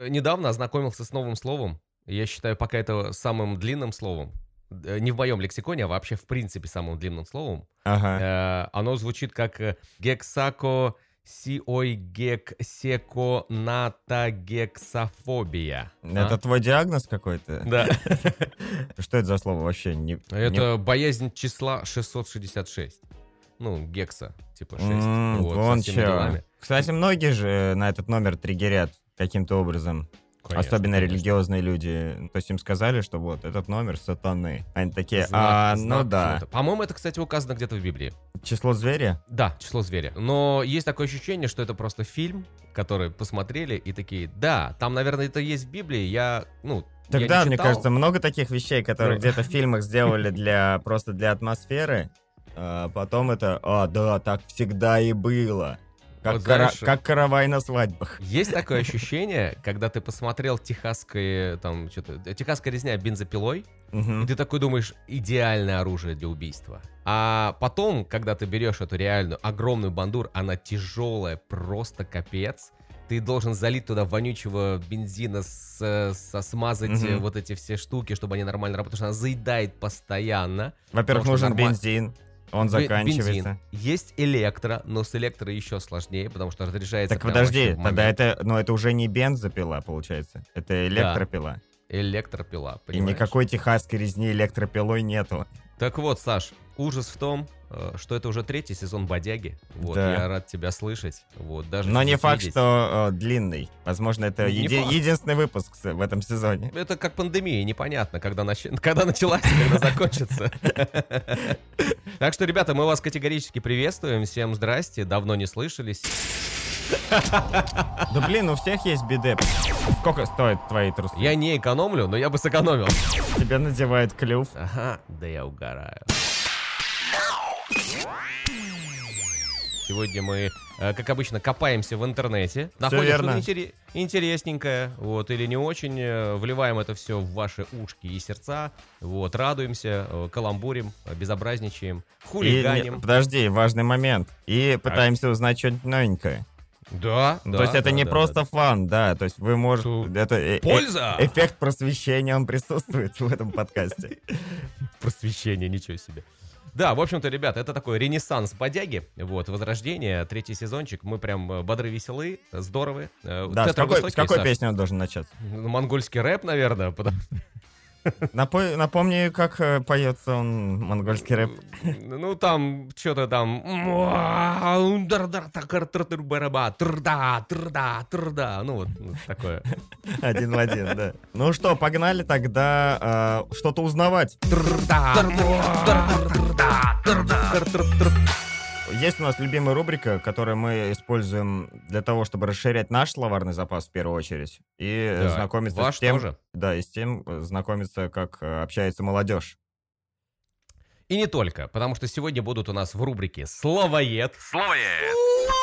Недавно ознакомился с новым словом. Я считаю пока это самым длинным словом. Э, Не в моем лексиконе, а вообще в принципе самым длинным словом. Ага. Э, Оно звучит как э, гексако сиойгексеко натагексофобия. Это твой диагноз какой-то? Да. Что это за слово вообще? Не, не- Это боязнь числа 666. Ну, гекса, типа 6. М, вот, вон. Кстати, многие же на этот номер триггерят каким-то образом. Конечно, Особенно конечно. религиозные люди. То есть им сказали, что вот этот номер сатаны. Они такие, Знак- а, ну знак да. чего-то. По-моему, это, кстати, указано где-то в Библии. Число зверя? Да, число зверя. Но есть такое ощущение, что это просто фильм, который посмотрели и такие, да, там, наверное, это есть в Библии, я, ну, Тогда, не мне читал». кажется, много таких вещей, которые Ну. где-то в фильмах сделали для просто для атмосферы. А потом это, а, да, так всегда и было. Как, Вот кара- знаешь, как каравай на свадьбах. Есть такое ощущение, когда ты посмотрел техасское, там, что-то, техасская резня бензопилой, Мгм. и ты такой думаешь, идеальное оружие для убийства. А потом, когда ты берешь эту реальную огромную бандур, она тяжелая, просто капец. Ты должен залить туда вонючего бензина, с, со- смазать Мгм. вот эти все штуки, чтобы они нормально работали, потому что она заедает постоянно. Во-первых, нужен норма- бензин. Он заканчивается. бензин. Есть электро, но с электро еще сложнее, потому что разряжается Так подожди, тогда это, ну это уже не бензопила, получается. Это электропила. электропила, И понимаешь? никакой техасской резни электропилой нету. Так вот, Саш, ужас в том, э, что это уже третий сезон бодяги. Вот, Да. я рад тебя слышать. Вот, даже Но не факт, видеть. что э, длинный. Возможно, это Не еди- факт. единственный выпуск в этом сезоне. Это как пандемия, непонятно, когда, нач- когда началась, когда закончится. Так что, ребята, мы вас категорически приветствуем. Всем здрасте, давно не слышались. Да блин, у всех есть биде. Сколько стоят твои трусы? Я не экономлю, но я бы сэкономил. Тебе надевает клюв. Ага, да я угораю. Сегодня мы, э, как обычно, копаемся в интернете, находим что-то интере- интересненькое, вот, или не очень, э, вливаем это все в ваши ушки и сердца, вот, радуемся, э, каламбурим, безобразничаем, И, хулиганим. не- подожди, важный момент. И пытаемся узнать что-нибудь новенькое. Да, То есть это не просто фан, да. То есть вы можете... Это э- э- Польза! эффект просвещения, он присутствует в этом подкасте. Просвещение, ничего себе. Да, в общем-то, ребят, это такой ренессанс бодяги, вот, возрождение, третий сезончик, мы прям э, бодры, веселы, здоровы. Э, Да, с какой, с какой песни он должен начаться? Ну, Монгольский рэп, наверное, потому Напо- Напомни, как э, поется он монгольский рэп. ну там что-то там Трда, трда, трда. Ну вот такое. Один в один, да. Ну что, погнали тогда э, что-то узнавать. Есть у нас любимая рубрика, которую мы используем для того, чтобы расширять наш словарный запас в первую очередь. И Да, знакомиться ваш с тем, тоже. да, и с тем э, знакомиться, как э, общается молодежь. И не только, потому что сегодня будут у нас в рубрике «Словоед». Словоед!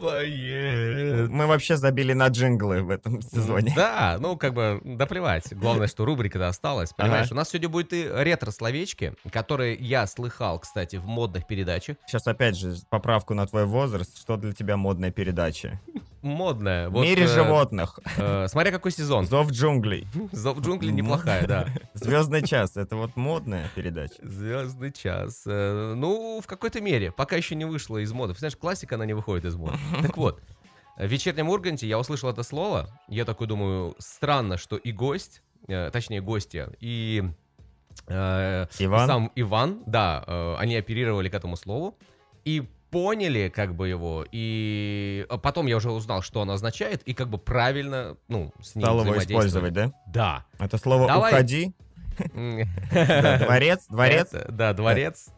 Словоед! Мы вообще забили на джинглы в этом сезоне. Да, ну как бы да плевать. Главное, что рубрика-то осталась. Понимаешь, Ага. у нас сегодня будет и ретро-словечки, которые я слыхал, кстати, в модных передачах. Сейчас опять же поправку на твой возраст. Что для тебя модная передача? Модная. В Вот, мире э, животных. э, смотря какой сезон. Зов джунглей. Зов джунглей неплохая, да. Звездный час. Это вот модная передача. Звездный час. Э, Ну, в какой-то мере. Пока еще не вышла из моды. Знаешь, классика, она не выходит из моды. Так вот, в вечернем Урганте я услышал это слово. Я такой думаю, странно, что и гость, э, точнее, гостья, и э, Иван? сам Иван, да, э, они оперировали к этому слову и поняли как бы его, и а потом я уже узнал, что оно означает, и как бы правильно, ну, с ним Стал его использовать, да? Да. Это слово Давай. «уходи». Дворец? Дворец? Да, дворец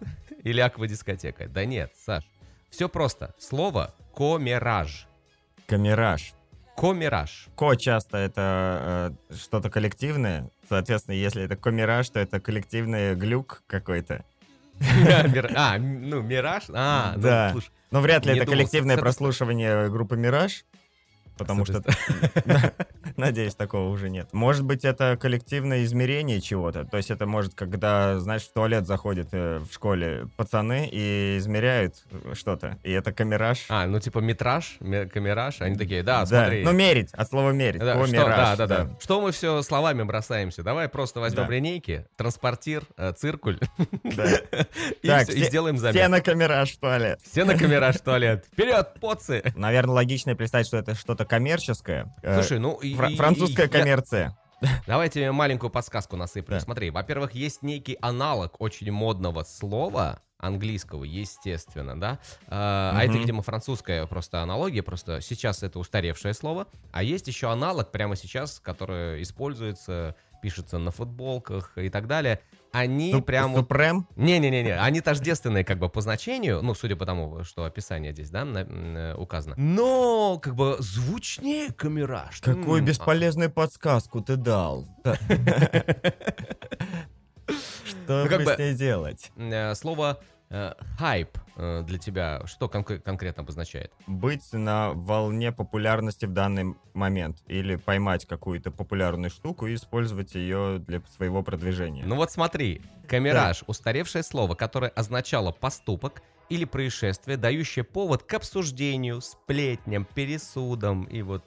или аквадискотека. Да нет, Саш. Все просто. Слово комераж. Комераж. Ко часто это э, что-то коллективное. Соответственно, если это комираж, то это коллективный глюк какой-то. А, ну, мираж? А, ну, Да. Но вряд ли это коллективное прослушивание группы Мираж. Потому что. Надеюсь, такого уже нет. Может быть, это коллективное измерение чего-то. То есть это может, когда, знаешь, в туалет заходят э, в школе пацаны и измеряют что-то. И это камераж. А, ну типа метраж, ме- камераж, они такие, да, смотри. Ну, мерить, от слова мерить. Да, что, да, да, да, Что мы все словами бросаемся? Давай просто возьмем линейки, транспортир, э, циркуль и, все- сделаем Все замер. на камераж в туалет. Все на камераж в туалет. Вперед, поцы! Наверное, логично представить, что это что-то коммерческое. Э, Слушай, ну фра- и- Французская и коммерция. Давайте маленькую подсказку насыплю. Да. Смотри, во-первых, есть некий аналог очень модного слова, английского, естественно, да? А, а это, видимо, французская просто аналогия, просто сейчас это устаревшее слово. А есть еще аналог прямо сейчас, который используется, пишется на футболках и так далее. Они Суп- прям... Супрем? Не-не-не, они тождественные как бы по значению, ну, судя по тому, что описание здесь, да, на- э, указано. Но, как бы, звучнее камераж. Какую М, а- бесполезную подсказку ты дал. Да. Что Ну, как бы с ней делать? Э, Слово э, хайп для тебя что конк- конкретно обозначает? Быть на волне популярности в данный момент. Или поймать какую-то популярную штуку и использовать ее для своего продвижения. Ну вот смотри, камераж, устаревшее слово, которое означало поступок или происшествие, дающее повод к обсуждению, сплетням, пересудам и вот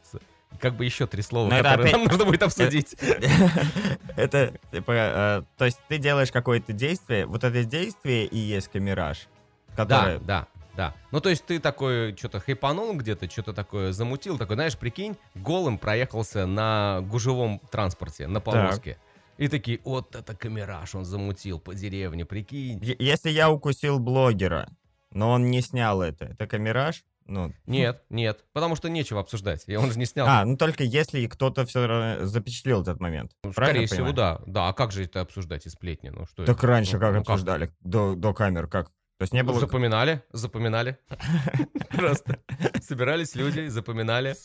как бы еще три слова, Но это которые опять- нам нужно будет обсудить. Это, типа, э, то есть ты делаешь какое-то действие, вот это действие и есть камераж, Да, которое... да, да. Ну, то есть ты такой что-то хайпанул где-то, что-то такое замутил, такой, знаешь, прикинь, голым проехался на гужевом транспорте, на повозке. И такие, вот это камераж, он замутил по деревне, прикинь. Если я укусил блогера, но он не снял это, это камераж? Ну, Нет, нет, потому что нечего обсуждать, и он же не снял. а, ну только если кто-то все равно запечатлел этот момент. Ну, Скорее всего, да. Да, а как же это обсуждать и сплетни? Ну, что Так это? раньше Ну, как ну, обсуждали? До, до камер как? То есть не было... Запоминали, запоминали. Просто собирались люди, и запоминали.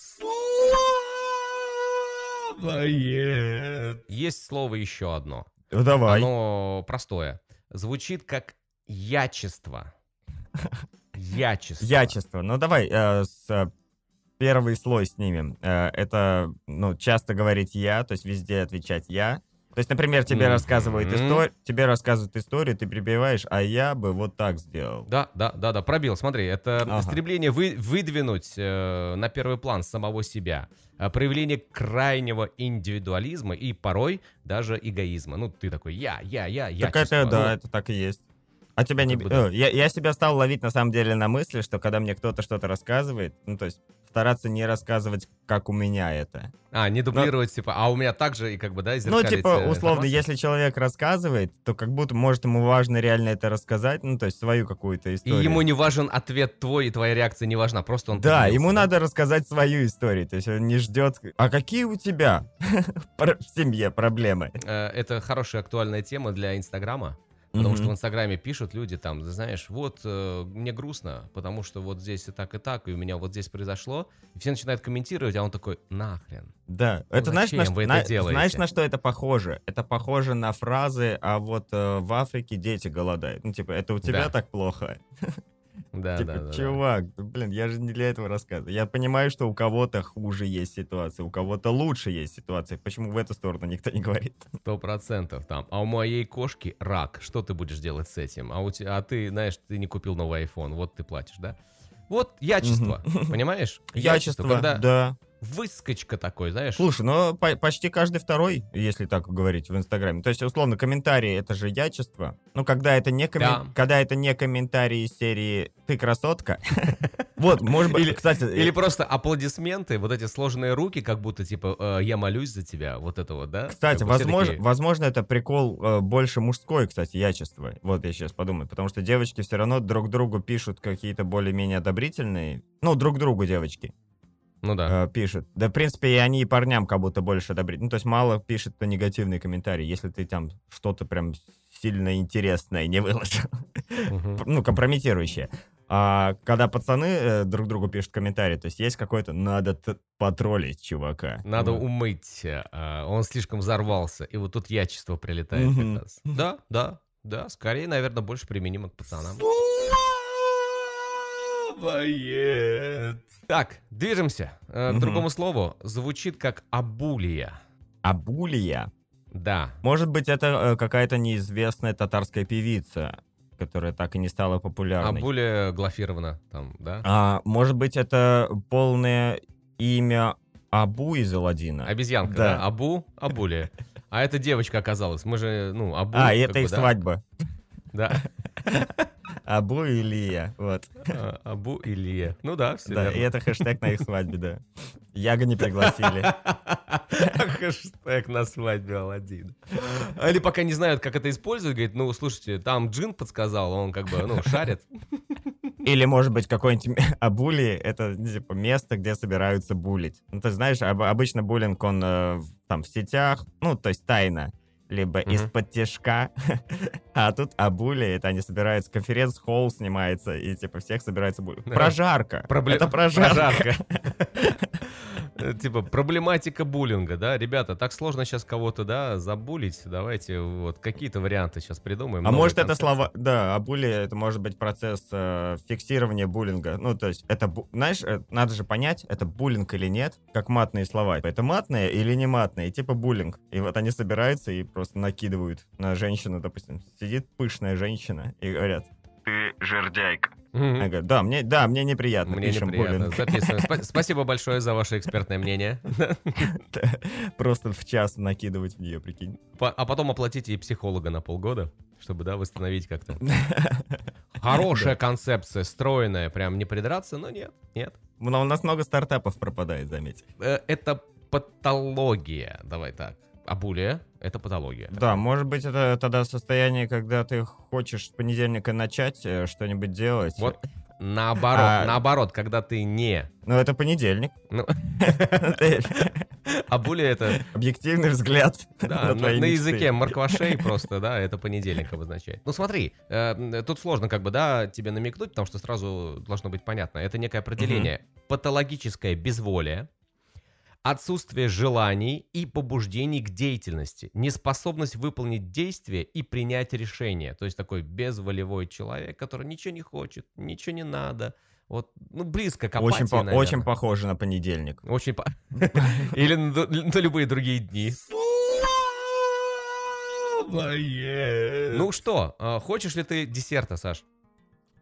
Есть слово еще одно. Ну, давай. Оно простое. Звучит как ячество. Ячество. Ячество. Ну давай э, с э, первый слой снимем. Э, это, ну, часто говорить я, то есть везде отвечать я. То есть, например, тебе Мгм. рассказывают историю, тебе рассказывают историю, ты прибиваешь, а я бы вот так сделал. Да, да, да, да, пробил. Смотри, это Ага. стремление вы, выдвинуть э, на первый план самого себя, а, проявление крайнего индивидуализма и порой даже эгоизма. Ну, ты такой, я, я, я, я. так это, да, это так и есть. А тебя не... бы да. э, я, я себя стал ловить на самом деле на мысли, что когда мне кто-то что-то рассказывает, ну то есть стараться не рассказывать, как у меня это. А, не дублировать, типа, а у меня так же, и как бы, да, Ну, типа, э, условно, информацию? если человек рассказывает, то как будто, может, ему важно реально это рассказать, ну, то есть свою какую-то И историю. ему не важен ответ твой, и твоя реакция не важна, просто он Да, ему надо рассказать свою историю, то есть он не ждет... А какие у тебя в семье проблемы? Э, Это хорошая актуальная тема для Инстаграма. Потому что в. Инстаграме пишут люди там, знаешь, вот э, мне грустно, потому что вот здесь и так, и так, и у меня вот здесь произошло. И все начинают комментировать, а он такой, нахрен. Да, Ну, это знаешь, на, вы это на- делаете? знаешь, на что это похоже? Это похоже на фразы, а вот э, в Африке дети голодают. Ну, типа, это у тебя Да. так плохо? Да, типа, да, да, чувак, да, блин, я же не для этого рассказываю. Я понимаю, что у кого-то хуже есть ситуация, у кого-то лучше есть ситуация. Почему в эту сторону никто не говорит? Сто процентов там. А у моей кошки рак. Что ты будешь делать с этим? А, у тебя, а ты, знаешь, ты не купил новый iPhone, вот ты платишь, да? Вот ячество, понимаешь? Ячество, когда да. Выскочка такой, знаешь? Слушай, ну по- почти каждый второй, если так говорить в Инстаграме. То есть, условно, комментарии это же ячество. Ну, когда это не, коммен- Да. когда это не комментарии из серии Ты красотка. Вот, может быть, Или- кстати, Или просто аплодисменты, вот эти сложные руки, как будто типа э, я молюсь за тебя, вот это вот, да? Кстати, возможно, это прикол э, больше мужской, кстати, ячество. Вот я сейчас подумаю. Потому что девочки все равно друг другу пишут какие-то более-менее одобрительные. Ну, друг другу девочки Ну да. э, пишут. Да, в принципе, и они и парням как будто больше одобрительные. Ну, то есть мало пишет кто негативные комментарии, если ты там что-то прям сильно интересное не выложил. Мгм. Ну, компрометирующее. А когда пацаны э, друг другу пишут комментарии, то есть есть какой-то «надо потроллить чувака». Надо Вот. умыть, а, он слишком взорвался, и вот тут ячество прилетает как Мгм. раз. Да, да, да, скорее, наверное, больше применимо к пацанам. Плавает. Так, движемся э, к другому слову. Звучит как абулия. Абулия. Да. Может быть, это э, какая-то неизвестная татарская певица, которая так и не стала популярной. Абулия Глафировна там, да? А, может быть, это полное имя Абу из Аладдина. Обезьянка, Да. да? Абу, Абулия. А это девочка оказалась. Мы же, ну, Абу. А, это бы, их да. свадьба. Да. Абу и Лия. Вот. А, Абу и Лия. Ну да, все Да, и это хэштег на их свадьбе, да. Яга не пригласили. Хэштег на свадьбе Аладдина. Или пока не знают, как это использовать, говорит, ну, слушайте, там Джин подсказал, он как бы, ну, шарит. Или, может быть, какой-нибудь Абули — это типа место, где собираются булить. Ну, ты знаешь, об- обычно буллинг, он э, там в сетях, ну, то есть тайно, либо Мгм. из-под тяжка. А тут Абули — это они собираются, конференц-холл снимается, и типа всех собирается булить. Да. Прожарка. Пробле- Это прожарка. Прожарка. Э, Типа проблематика буллинга, да, ребята, так сложно сейчас кого-то, да, забулить, давайте вот какие-то варианты сейчас придумаем. А может это концепции. слова... Да, а були это может быть процесс э, фиксирования буллинга. Ну, то есть это... бу- Знаешь, э, надо же понять, это буллинг или нет, как матные слова. Это матные или не матные, типа буллинг. И вот они собираются и просто накидывают на женщину, допустим. Сидит пышная женщина и говорят, ты жердяйка. Мгм. Она говорит, да, мне, да, мне неприятно, Мне пишем неприятно. буллинг. Записываем. Спа- Спасибо большое за ваше экспертное мнение. Просто в час накидывать в нее, прикинь. А потом оплатите и психолога на полгода, чтобы, да, восстановить как-то. Хорошая концепция, стройная, прям не придраться, но нет, нет. Но у нас много стартапов пропадает, заметь. Э, Это патология, давай так. Абулия — это патология. Да, может быть, это тогда состояние, когда ты хочешь с понедельника начать э, что-нибудь делать. Вот наоборот, А- наоборот, когда ты не... Ну, это понедельник. Ну, Это абулия — это Объективный взгляд Да, на языке морквашей просто, да, это понедельник обозначает. Ну смотри, э, тут сложно как бы, да, тебе намекнуть, потому что сразу должно быть понятно. Это некое определение. Патологическое безволие, отсутствие желаний и побуждений к деятельности, неспособность выполнить действие и принять решение. То есть такой безволевой человек, который ничего не хочет, ничего не надо. Вот, ну, близко к апатии, Очень, по- наверное. очень похоже на понедельник. Очень по- Или на, на любые другие дни. Ну что, а, хочешь ли ты десерта, Саш?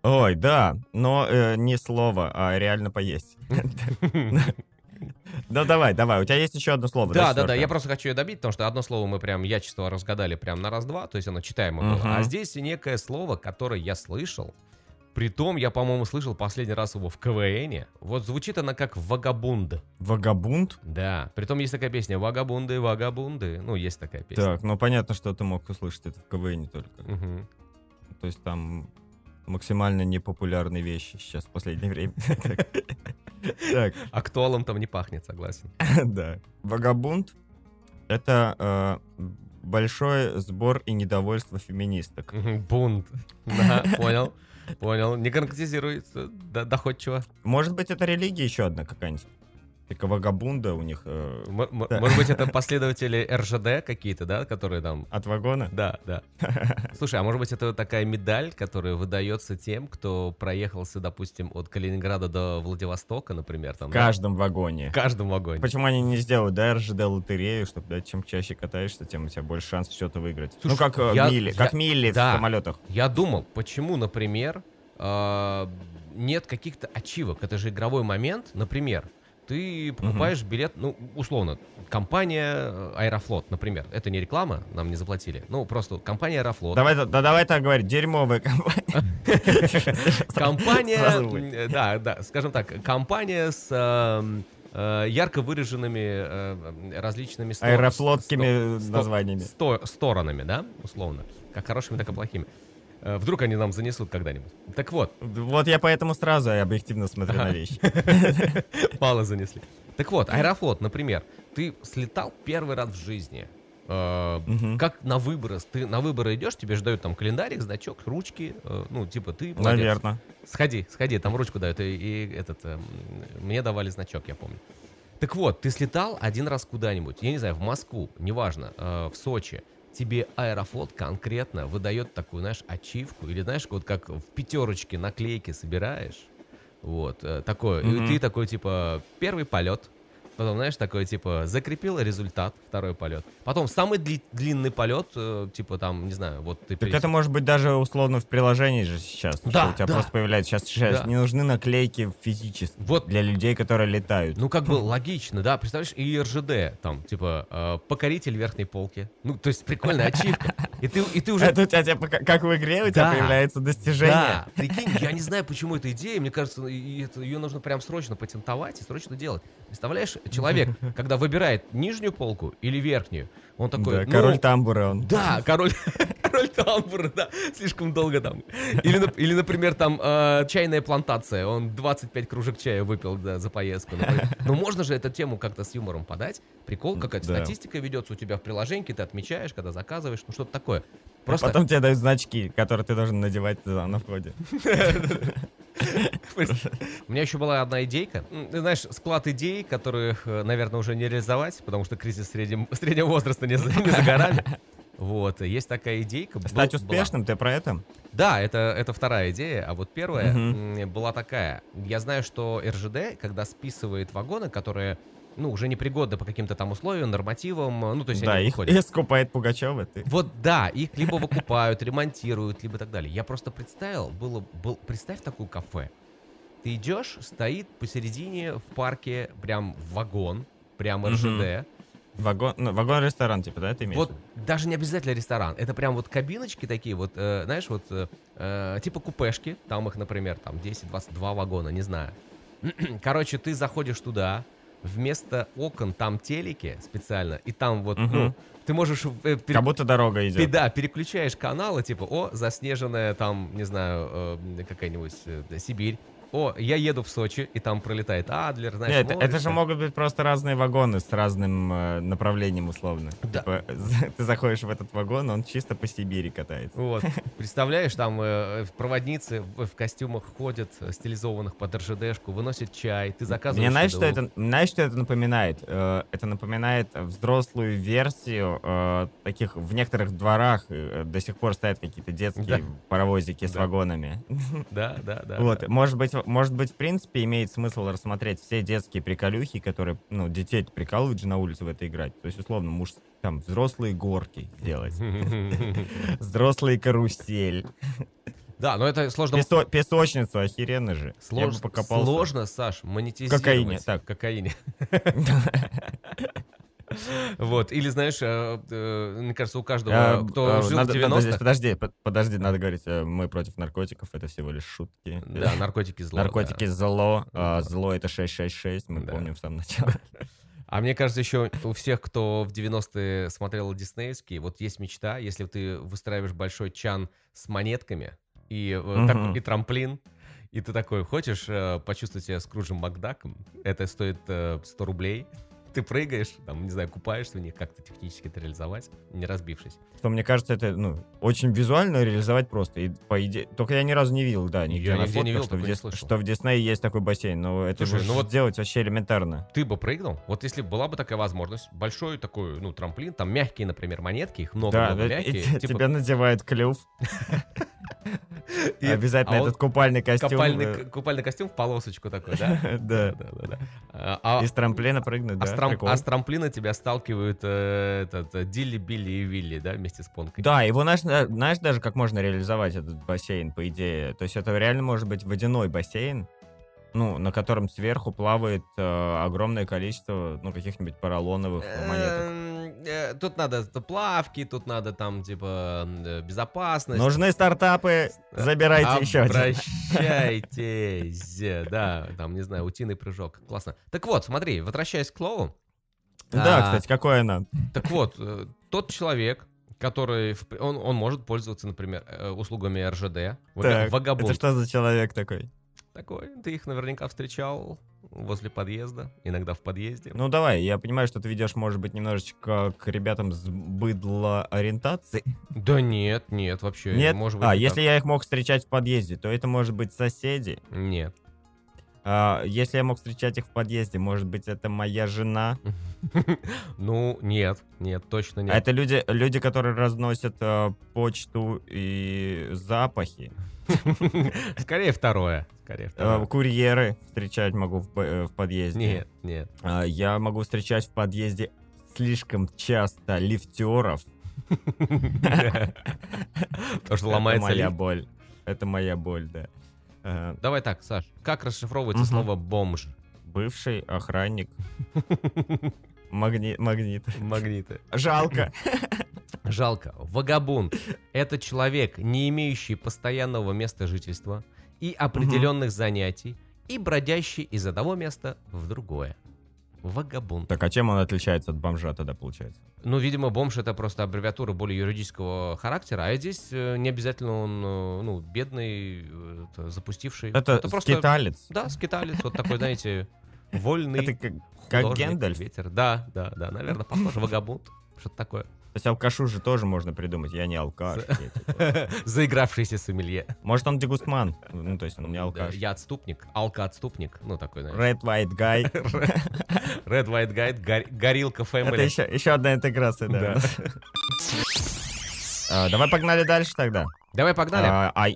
Ой, да, но э, не слово, а реально поесть. Ну давай, давай, у тебя есть еще одно слово. Да, да, да, я просто хочу ее добить, потому что одно слово мы прям ячество разгадали прям на раз-два, то есть оно читаемо было. А здесь некое слово, которое я слышал, притом я, по-моему, слышал последний раз его в КВНе. Вот звучит она как вагабунд. Вагабунд? Да, притом есть такая песня «Вагабунды, вагабунды». Ну, есть такая песня. Так, ну понятно, что ты мог услышать это в КВН только. Мгм. То есть там максимально непопулярные вещи сейчас в последнее время. Так, Актуалом там не пахнет, согласен. да. Вагабунд — это э, большой сбор и недовольство феминисток. Бунт. Да, понял. Понял. Не конкретизируется доходчиво. Может быть, это религия еще одна какая-нибудь? Только вагабунда у них э, М- Да. Может быть, это последователи РЖД какие-то, да, которые там... от вагона? Да, да. Слушай, а может быть, это такая медаль, которая выдается тем, кто проехался, допустим, от Калининграда до Владивостока, например, там, В да? каждом вагоне. В каждом вагоне. Почему они не сделают, да, РЖД лотерею, чтобы, да, чем чаще катаешься, тем у тебя больше шансов что-то выиграть. ну, Слушай, как э, я- мили, я- как мили да. в самолетах. Я думал, почему, например, э, нет каких-то ачивок. Это же игровой момент. Например, ты покупаешь билет, ну, условно, компания э, Аэрофлот, например. Это не реклама, нам не заплатили. Ну, просто компания Аэрофлот. Давай, да, давай так говорить, дерьмовая компания. Компания, м, да, да, скажем так, компания с эм, э, ярко выраженными э, различными Аэрофлотскими названиями. сто- сторонами, да, условно, как хорошими, так и плохими. Э, Вдруг они нам занесут когда-нибудь. Так вот, Вот я поэтому сразу и объективно смотрю на вещи. мало занесли. Так вот, Аэрофлот, например, ты слетал первый раз в жизни. Э. Как на выборы, ты на выборы идешь, тебе же дают там календарик, значок, ручки, э, ну, типа, ты. Наверное. Сходи, сходи, там ручку дают, и, этот, эм, мне давали значок, я помню. Так вот, ты слетал один раз куда-нибудь, я не знаю, в Москву, неважно, в Сочи, тебе Аэрофлот конкретно выдает такую, знаешь, ачивку, или знаешь, вот как в пятерочке наклейки собираешь, Вот, э, такое. И Мгм. ты такой, типа, первый полет. Потом, знаешь, такой, типа, закрепил результат, второй полет. Потом самый дли- длинный полет, э, типа, там, не знаю, вот ты... Так перес- это может быть даже условно в приложении же сейчас. что Да, у тебя да. просто появляется. Сейчас, сейчас Да. не нужны наклейки физически Вот для людей, которые летают. Ну, как бы логично, да. Представляешь, и РЖД, там, типа, э, покоритель верхней полки. Ну, то есть прикольная ачивка. И ты, и ты уже... Это у тебя, типа, как в игре, у тебя появляется достижение. Да, прикинь, я не знаю, почему эта идея, мне кажется, ее нужно прям срочно патентовать и срочно делать. Представляешь, человек, когда выбирает нижнюю полку или верхнюю, он такой, Да, ну, король тамбура он. Да, король, король тамбура, да, слишком долго там. Или, или например, там э, чайная плантация, он 25 кружек чая выпил да, за поездку. например. Но можно же эту тему как-то с юмором подать. Прикол, какая-то Да. статистика ведется у тебя в приложении, ты отмечаешь, когда заказываешь, ну что-то такое. А Просто Потом тебе дают значки, которые ты должен надевать на входе. У меня еще была одна идейка. Ты знаешь, склад идей, которых, э, наверное, уже не реализовать, потому что кризис среднего возраста не за, горами. Вот, есть такая идейка. был- Стать была. успешным, ты про это? Да, это, это вторая идея, а вот первая м, была такая. Я знаю, что РЖД, когда списывает вагоны, которые, ну, уже непригодны по каким-то там условиям, нормативам, ну, то есть Да, они их, выходят. их скупает Пугачева, ты. Вот да, их либо выкупают, ремонтируют, либо так далее. Я просто представил, было, был, представь такую кафе. Ты идешь, стоит посередине в парке прям вагон, прям. РЖД. Вагон, ну, вагон-ресторан, типа, да, ты имеешь? Вот даже не обязательно ресторан. Это прям вот кабиночки такие, вот, э, знаешь, вот э, э, типа купешки. Там их, например, там 10-22 вагона, не знаю. Короче, ты заходишь туда, вместо окон там телеки специально, и там вот, ну, Мгм. ты можешь... э, пере- Как будто дорога ты, идет. да, переключаешь каналы, типа, о, заснеженная там, не знаю, э, какая-нибудь э, Сибирь. О, я еду в Сочи, и там пролетает Адлер, знаешь, Нет, это, море, это же могут быть просто разные вагоны с разным э, направлением условно. Да. Типа, ты заходишь в этот вагон, он чисто по Сибири катается. Вот. Представляешь, там э, проводницы в, в костюмах ходят, э, стилизованных под РЖДшку, выносят чай, ты заказываешь. Мне знаешь, что это, знаешь, что это напоминает? Э, Это напоминает взрослую версию э, таких в некоторых дворах э, до сих пор стоят какие-то детские Да. паровозики с Да. вагонами. Да, да, да. Вот, да. может быть, может быть, в принципе, имеет смысл рассмотреть все детские приколюхи, которые, ну, детей прикалывают же на улице в это играть. То есть, условно, муж, там, взрослые горки сделать, взрослые карусель, Да, но это сложно. Песо- песочницу, охеренно же. Я бы Слож- покопался. Сложно, Саш, монетизировать. Кокаине, так. Кокаине. Вот, или знаешь, э, э, мне кажется, у каждого, Э, кто э, жил в надо здесь- 90-х, подожди, под- подожди, надо говорить, э, мы против наркотиков, это всего лишь шутки. да, наркотики зло. Наркотики зло, а Да. зло это 666, мы помним в самом начале. А мне кажется, еще у всех, кто в 90-е смотрел диснеевские, вот есть мечта, если ты выстраиваешь большой чан с монетками и, Мгм. так- и трамплин, и ты такой хочешь э, почувствовать себя Скруджем Макдаком, это стоит э, 100 рублей, ты прыгаешь, там, не знаю, купаешься в них, как-то технически это реализовать, не разбившись. Что мне кажется, это ну, очень визуально реализовать просто. И по идее. Только я ни разу не видел, да, нигде Я на нигде не видел, что, в не Дис- слышал. что в Диснее есть такой бассейн. Но это Слушай, же ну вот- сделать вообще элементарно. Ты бы прыгнул? Вот если была бы такая возможность, большой такой, ну, трамплин, там мягкие, например, монетки, их да, много-много да, мягкие. типа- тебе надевают клюв. и- Обязательно а он- этот купальный костюм. Купальный, э, купальный костюм в полосочку такой, да? Да. да, да, да. А, а- И с трамплина прыгнуть, а да. трам- а с трамплина тебя сталкивают э, этот, э, Дилли, Билли и Вилли, да, вместе с Понкой. Да, его знаешь, на- знаешь даже, как можно реализовать этот бассейн, по идее. То есть это реально может быть водяной бассейн, ну, на котором сверху плавает э, огромное количество, ну, каких-нибудь поролоновых монеток. Э, Тут надо плавки, тут надо там, типа, э, безопасность. Нужны стартапы, забирайте еще один. Обращайтесь. Да, там, не знаю, утиный прыжок. Классно. Так вот, смотри, возвращаясь к Клоу. Да, а, кстати, какое оно? Так вот, э, тот человек, который, в он, он может пользоваться, например, э, услугами РЖД. Так, как Вагабунд. Это что за человек такой? Такой, ты их наверняка встречал возле подъезда, иногда в подъезде. Ну давай, я понимаю, что ты ведешь, может быть, немножечко к ребятам с быдло ориентацией. Да нет, нет, вообще. Нет? может быть, а, не если так. я их мог встречать в подъезде, то это может быть соседи. Нет. А, если я мог встречать их в подъезде, может быть, это моя жена. Ну, нет, нет, точно нет. А это люди, люди, которые разносят э, почту и запахи. Скорее второе. Скорее Э, второе. Курьеры встречать могу в, э, подъезде. Нет, нет. А, Я могу встречать в подъезде слишком часто лифтеров. Потому что Это ломается моя боль. Это моя боль, да. Э, Давай так, Саш, как расшифровывается слово бомж? Бывший охранник магни- магнит. Магниты. Жалко. Жалко. Вагабунд — это человек, не имеющий постоянного места жительства и определенных занятий, и бродящий из одного места в другое. Вагабунд. Так, а чем он отличается от бомжа тогда, получается? Ну, видимо, бомж это просто аббревиатура более юридического характера, а здесь э, не обязательно он, э, ну, бедный, э, это, запустивший. Это, просто, скиталец. да, скиталец, вот такой, знаете, вольный Это как, как Гэндальф. ветер. Да, да, да, наверное, похоже, вагабунд, что-то такое. То есть алкашу же тоже можно придумать. Я не алкаш. типа- Заигравшийся сомелье. Может, он дегустман. Ну, то есть он не Да, алкаш. Я отступник, алка-отступник, ну, такой, знаешь. Red White Guy. Red White гор- горилка Это Family. еще, еще одна интеграция, да. Да. А, Давай погнали дальше тогда. Давай погнали. А, а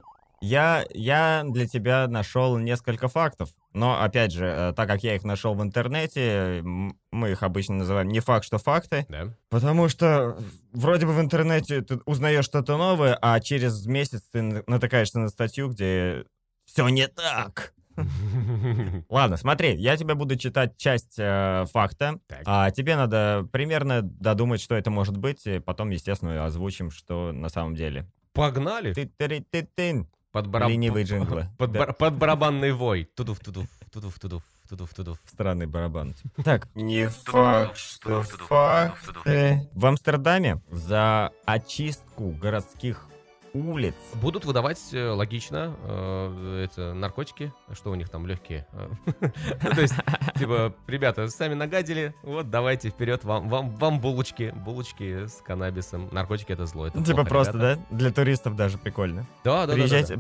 я, я для тебя нашел несколько фактов. Но, опять же, э, так как я их нашел в интернете, мы их обычно называем не факт, что факты. Да. Потому что вроде бы в интернете ты узнаешь что-то новое, а через месяц ты на- натыкаешься на статью, где все не так. Ладно, смотри, я тебе буду читать часть э, факта, Так. а тебе надо примерно додумать, что это может быть, и потом, естественно, озвучим, что на самом деле. Погнали. ты ты ты ты Под, бараб- Ленивые джинглы. под, Да. бар- под барабанный вой. Тудув, тудув, тудув, тудув, тудув, тудув. Странный барабан. Так, не факт, что факты. В Амстердаме за очистку городских улиц Будут выдавать э, логично э, это наркотики, что у них там легкие. То есть, типа, ребята, сами нагадили, вот давайте вперед, вам, вам, вам булочки, булочки с каннабисом. Наркотики это зло. Это Ну, типа просто, ребята. да? Для туристов даже прикольно. Да, да, да, да.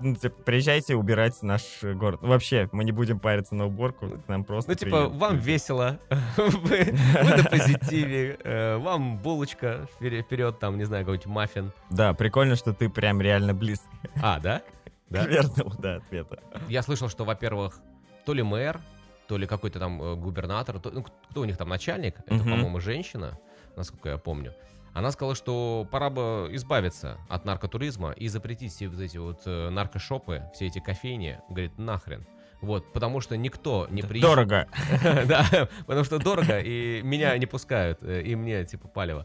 ну, типа, приезжайте убирать наш город. Вообще, мы не будем париться на уборку, к нам просто Ну, типа, вам весело, вы, на позитиве, э, вам булочка вперед, там, не знаю, какой-нибудь маффин. Да, прикольно, что ты прям реально близко А, да? Да. к верному, да, ответа. Я слышал, что, во-первых, то ли мэр, то ли какой-то там э, губернатор, то- ну, кто у них там начальник, это, Мгм. по-моему, женщина, насколько я помню. Она сказала, что пора бы избавиться от наркотуризма и запретить все вот эти вот э, наркошопы, все эти кофейни. Говорит, нахрен. Вот, потому что никто не приезжает. Дорого. Да, потому что дорого, и меня не пускают, э, и мне, типа, палево.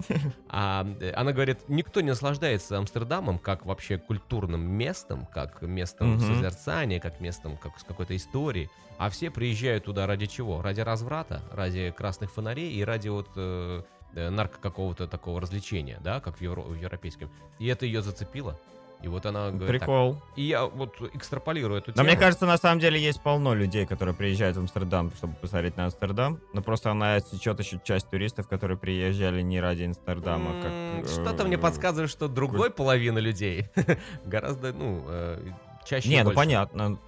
А э, она говорит, никто не наслаждается Амстердамом как вообще культурным местом, как местом созерцания, как местом как с какой-то историей. А все приезжают туда ради чего? Ради разврата, ради красных фонарей и ради вот э, нарко какого-то такого развлечения, да, как в, евро- в европейском. И это ее зацепило. И вот она говорит, так, Прикол. и я вот экстраполирую эту Но тему. мне кажется, на самом деле есть полно людей, которые приезжают в Амстердам, чтобы посмотреть на Амстердам. Но просто она отсечет еще часть туристов, которые приезжали не ради Амстердама. как, э, Что-то мне подсказывает, что другой половины людей гораздо, ну, э, чаще Не, ну понятно.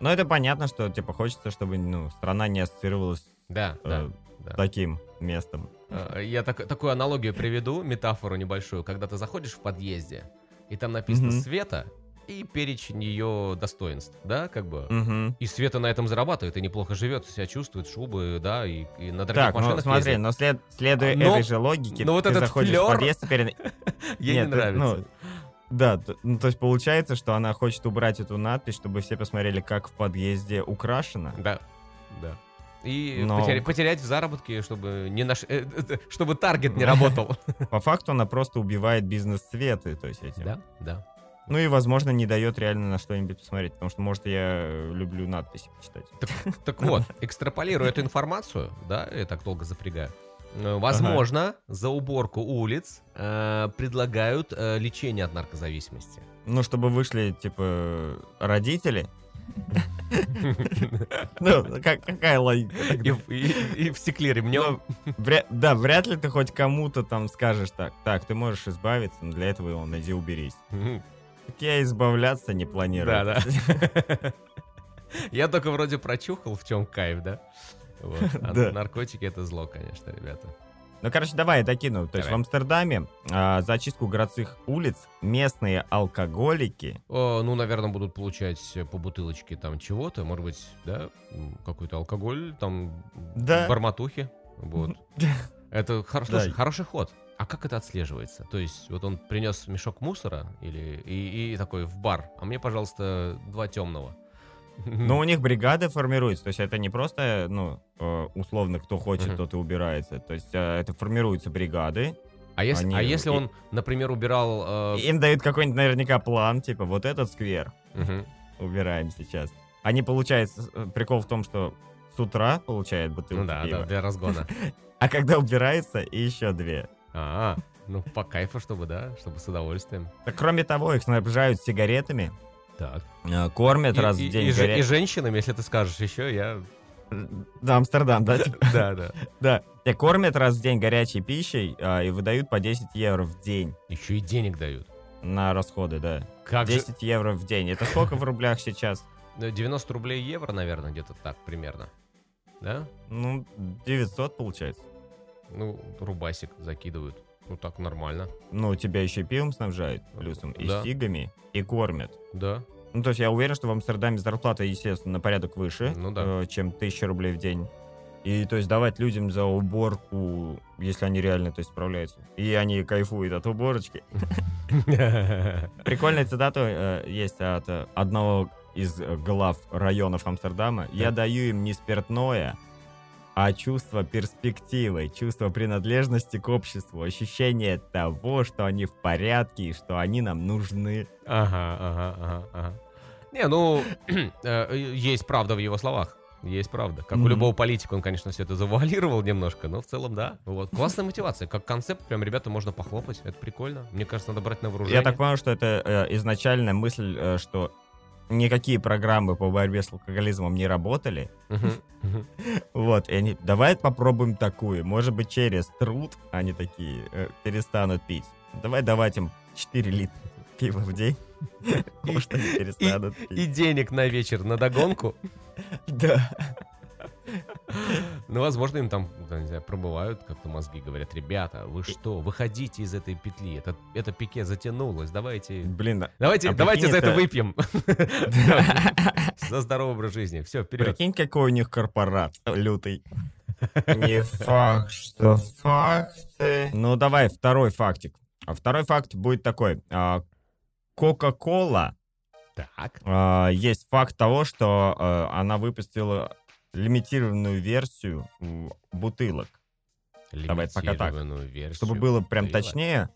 Но это понятно, что типа хочется, чтобы ну, страна не ассоциировалась Да, да. э, да. таким местом. Э, Я так- такую аналогию приведу, метафору небольшую. Когда ты заходишь в подъезде, и там написано Мгм. Света и перечень ее достоинств, да, как бы. Мгм. И Света на этом зарабатывает, и неплохо живет, себя чувствует, шубы, да, и, и на дорогих Так, ну машинах смотри, ездит. но след, следуя Но- этой же логике, но вот ты этот заходишь флёр- в подъезд теперь... Ей Нет, не ты- нравится. ну, Да, ну, то есть получается, что она хочет убрать эту надпись, чтобы все посмотрели, как в подъезде украшено. Да, да. И Но- потеря- потерять в заработке, чтобы не наш... э, э, чтобы таргет не работал. По факту она просто убивает бизнес Светы, то есть этим. Да, да. Ну и, возможно, не дает реально на что-нибудь посмотреть, потому что, может, я э, люблю надписи почитать. Так вот, экстраполируя эту информацию, да, я так долго запрягаю, э, возможно, за уборку улиц э, предлагают э, лечение от наркозависимости. Ну, чтобы вышли, типа, родители. Ну, как- какая логика? И, и- и всекли ремнем. Вря- Да, вряд ли ты хоть кому-то там скажешь так, так, ты можешь избавиться, но для этого он иди уберись. Так я избавляться не планирую. Да, да. Я только вроде прочухал, в чем кайф, да? Вот. А Да. наркотики это зло, конечно, ребята. Ну, короче, давай я докину. То есть в. Амстердаме а, за очистку городских улиц местные алкоголики О, ну, наверное, будут получать э, по бутылочке там чего-то, может быть, да, какой-то алкоголь, там, Да. барматухи, вот. Это хор- Да. слушай, хороший ход. А как это отслеживается? То есть, вот он принес мешок мусора или и, и такой в бар, а мне, пожалуйста, два темного. Но у них бригады формируются, то есть это не просто, ну, э, условно, кто хочет, тот и убирается. То есть э, это формируются бригады, А если, они- а если он, например, убирал... э, им дают какой-нибудь наверняка план, типа, вот этот сквер убираем сейчас. Они, получается, э, прикол в том, что с утра получают бутылку Ну да, пива, да, для разгона. а когда убирается, и еще две. А, ну по кайфу, чтобы, да, чтобы с удовольствием. Так, кроме того, их снабжают сигаретами, Так. э, кормят И, раз и- в день. и горя- и женщинам, если ты скажешь еще, я... Да, Амстердам, да? типа? Да, да. Да. Тебя кормят раз в день горячей пищей а, и выдают по 10 евро в день Еще и денег дают. на расходы, да. Как же... 10 евро в день. Это сколько в рублях сейчас? Ну, 90 рублей евро, наверное, где-то так примерно. Да? Ну, 900 получается. Ну, рубасик закидывают. Ну, так нормально. Ну, тебя еще и пивом снабжают плюсом, и Да. сигами, и кормят. Да. Ну, то есть я уверен, что в Амстердаме зарплата, естественно, на порядок выше, Ну да. э, чем 1000 рублей в день. И, то есть, давать людям за уборку, если они реально, то есть, справляются. И они кайфуют от уборочки. Прикольная цитата э, есть от э, одного из глав районов Амстердама. «Я даю им не спиртное, а чувство перспективы, чувство принадлежности к обществу, ощущение того, что они в порядке и что они нам нужны». Ага, ага, ага, ага. Не, ну, э, есть правда в его словах. Есть правда. Как у Мгм. любого политика, он, конечно, все это завуалировал немножко, но в целом, да. Вот. Классная мотивация. Как концепт, прям, ребята, можно похлопать. Это прикольно. Мне кажется, надо брать на вооружение. Я так понял, что это э, изначальная мысль, э, что никакие программы по борьбе с алкоголизмом не работали. Вот, и они, давай попробуем такую. Может быть, через труд они такие э, перестанут пить. Давай давать им 4 литра пива в день. Может, они перестанут И пить. денег на вечер на догонку. Да. Ну, возможно, им там, не знаю, пробывают как-то мозги, говорят, ребята, вы что, выходите из этой петли, это, это пике затянулось, давайте, Блин, да. давайте, А давайте за это выпьем. За здоровый образ жизни. Все, вперед. Прикинь, какой у них корпорат лютый. Не факт, что факты. Ну, давай второй фактик. А второй факт будет такой. А, Кока-кола Так. А, есть факт того, что а, она выпустила лимитированную версию бутылок. Давай пока так. Чтобы было прям бутылок. точнее,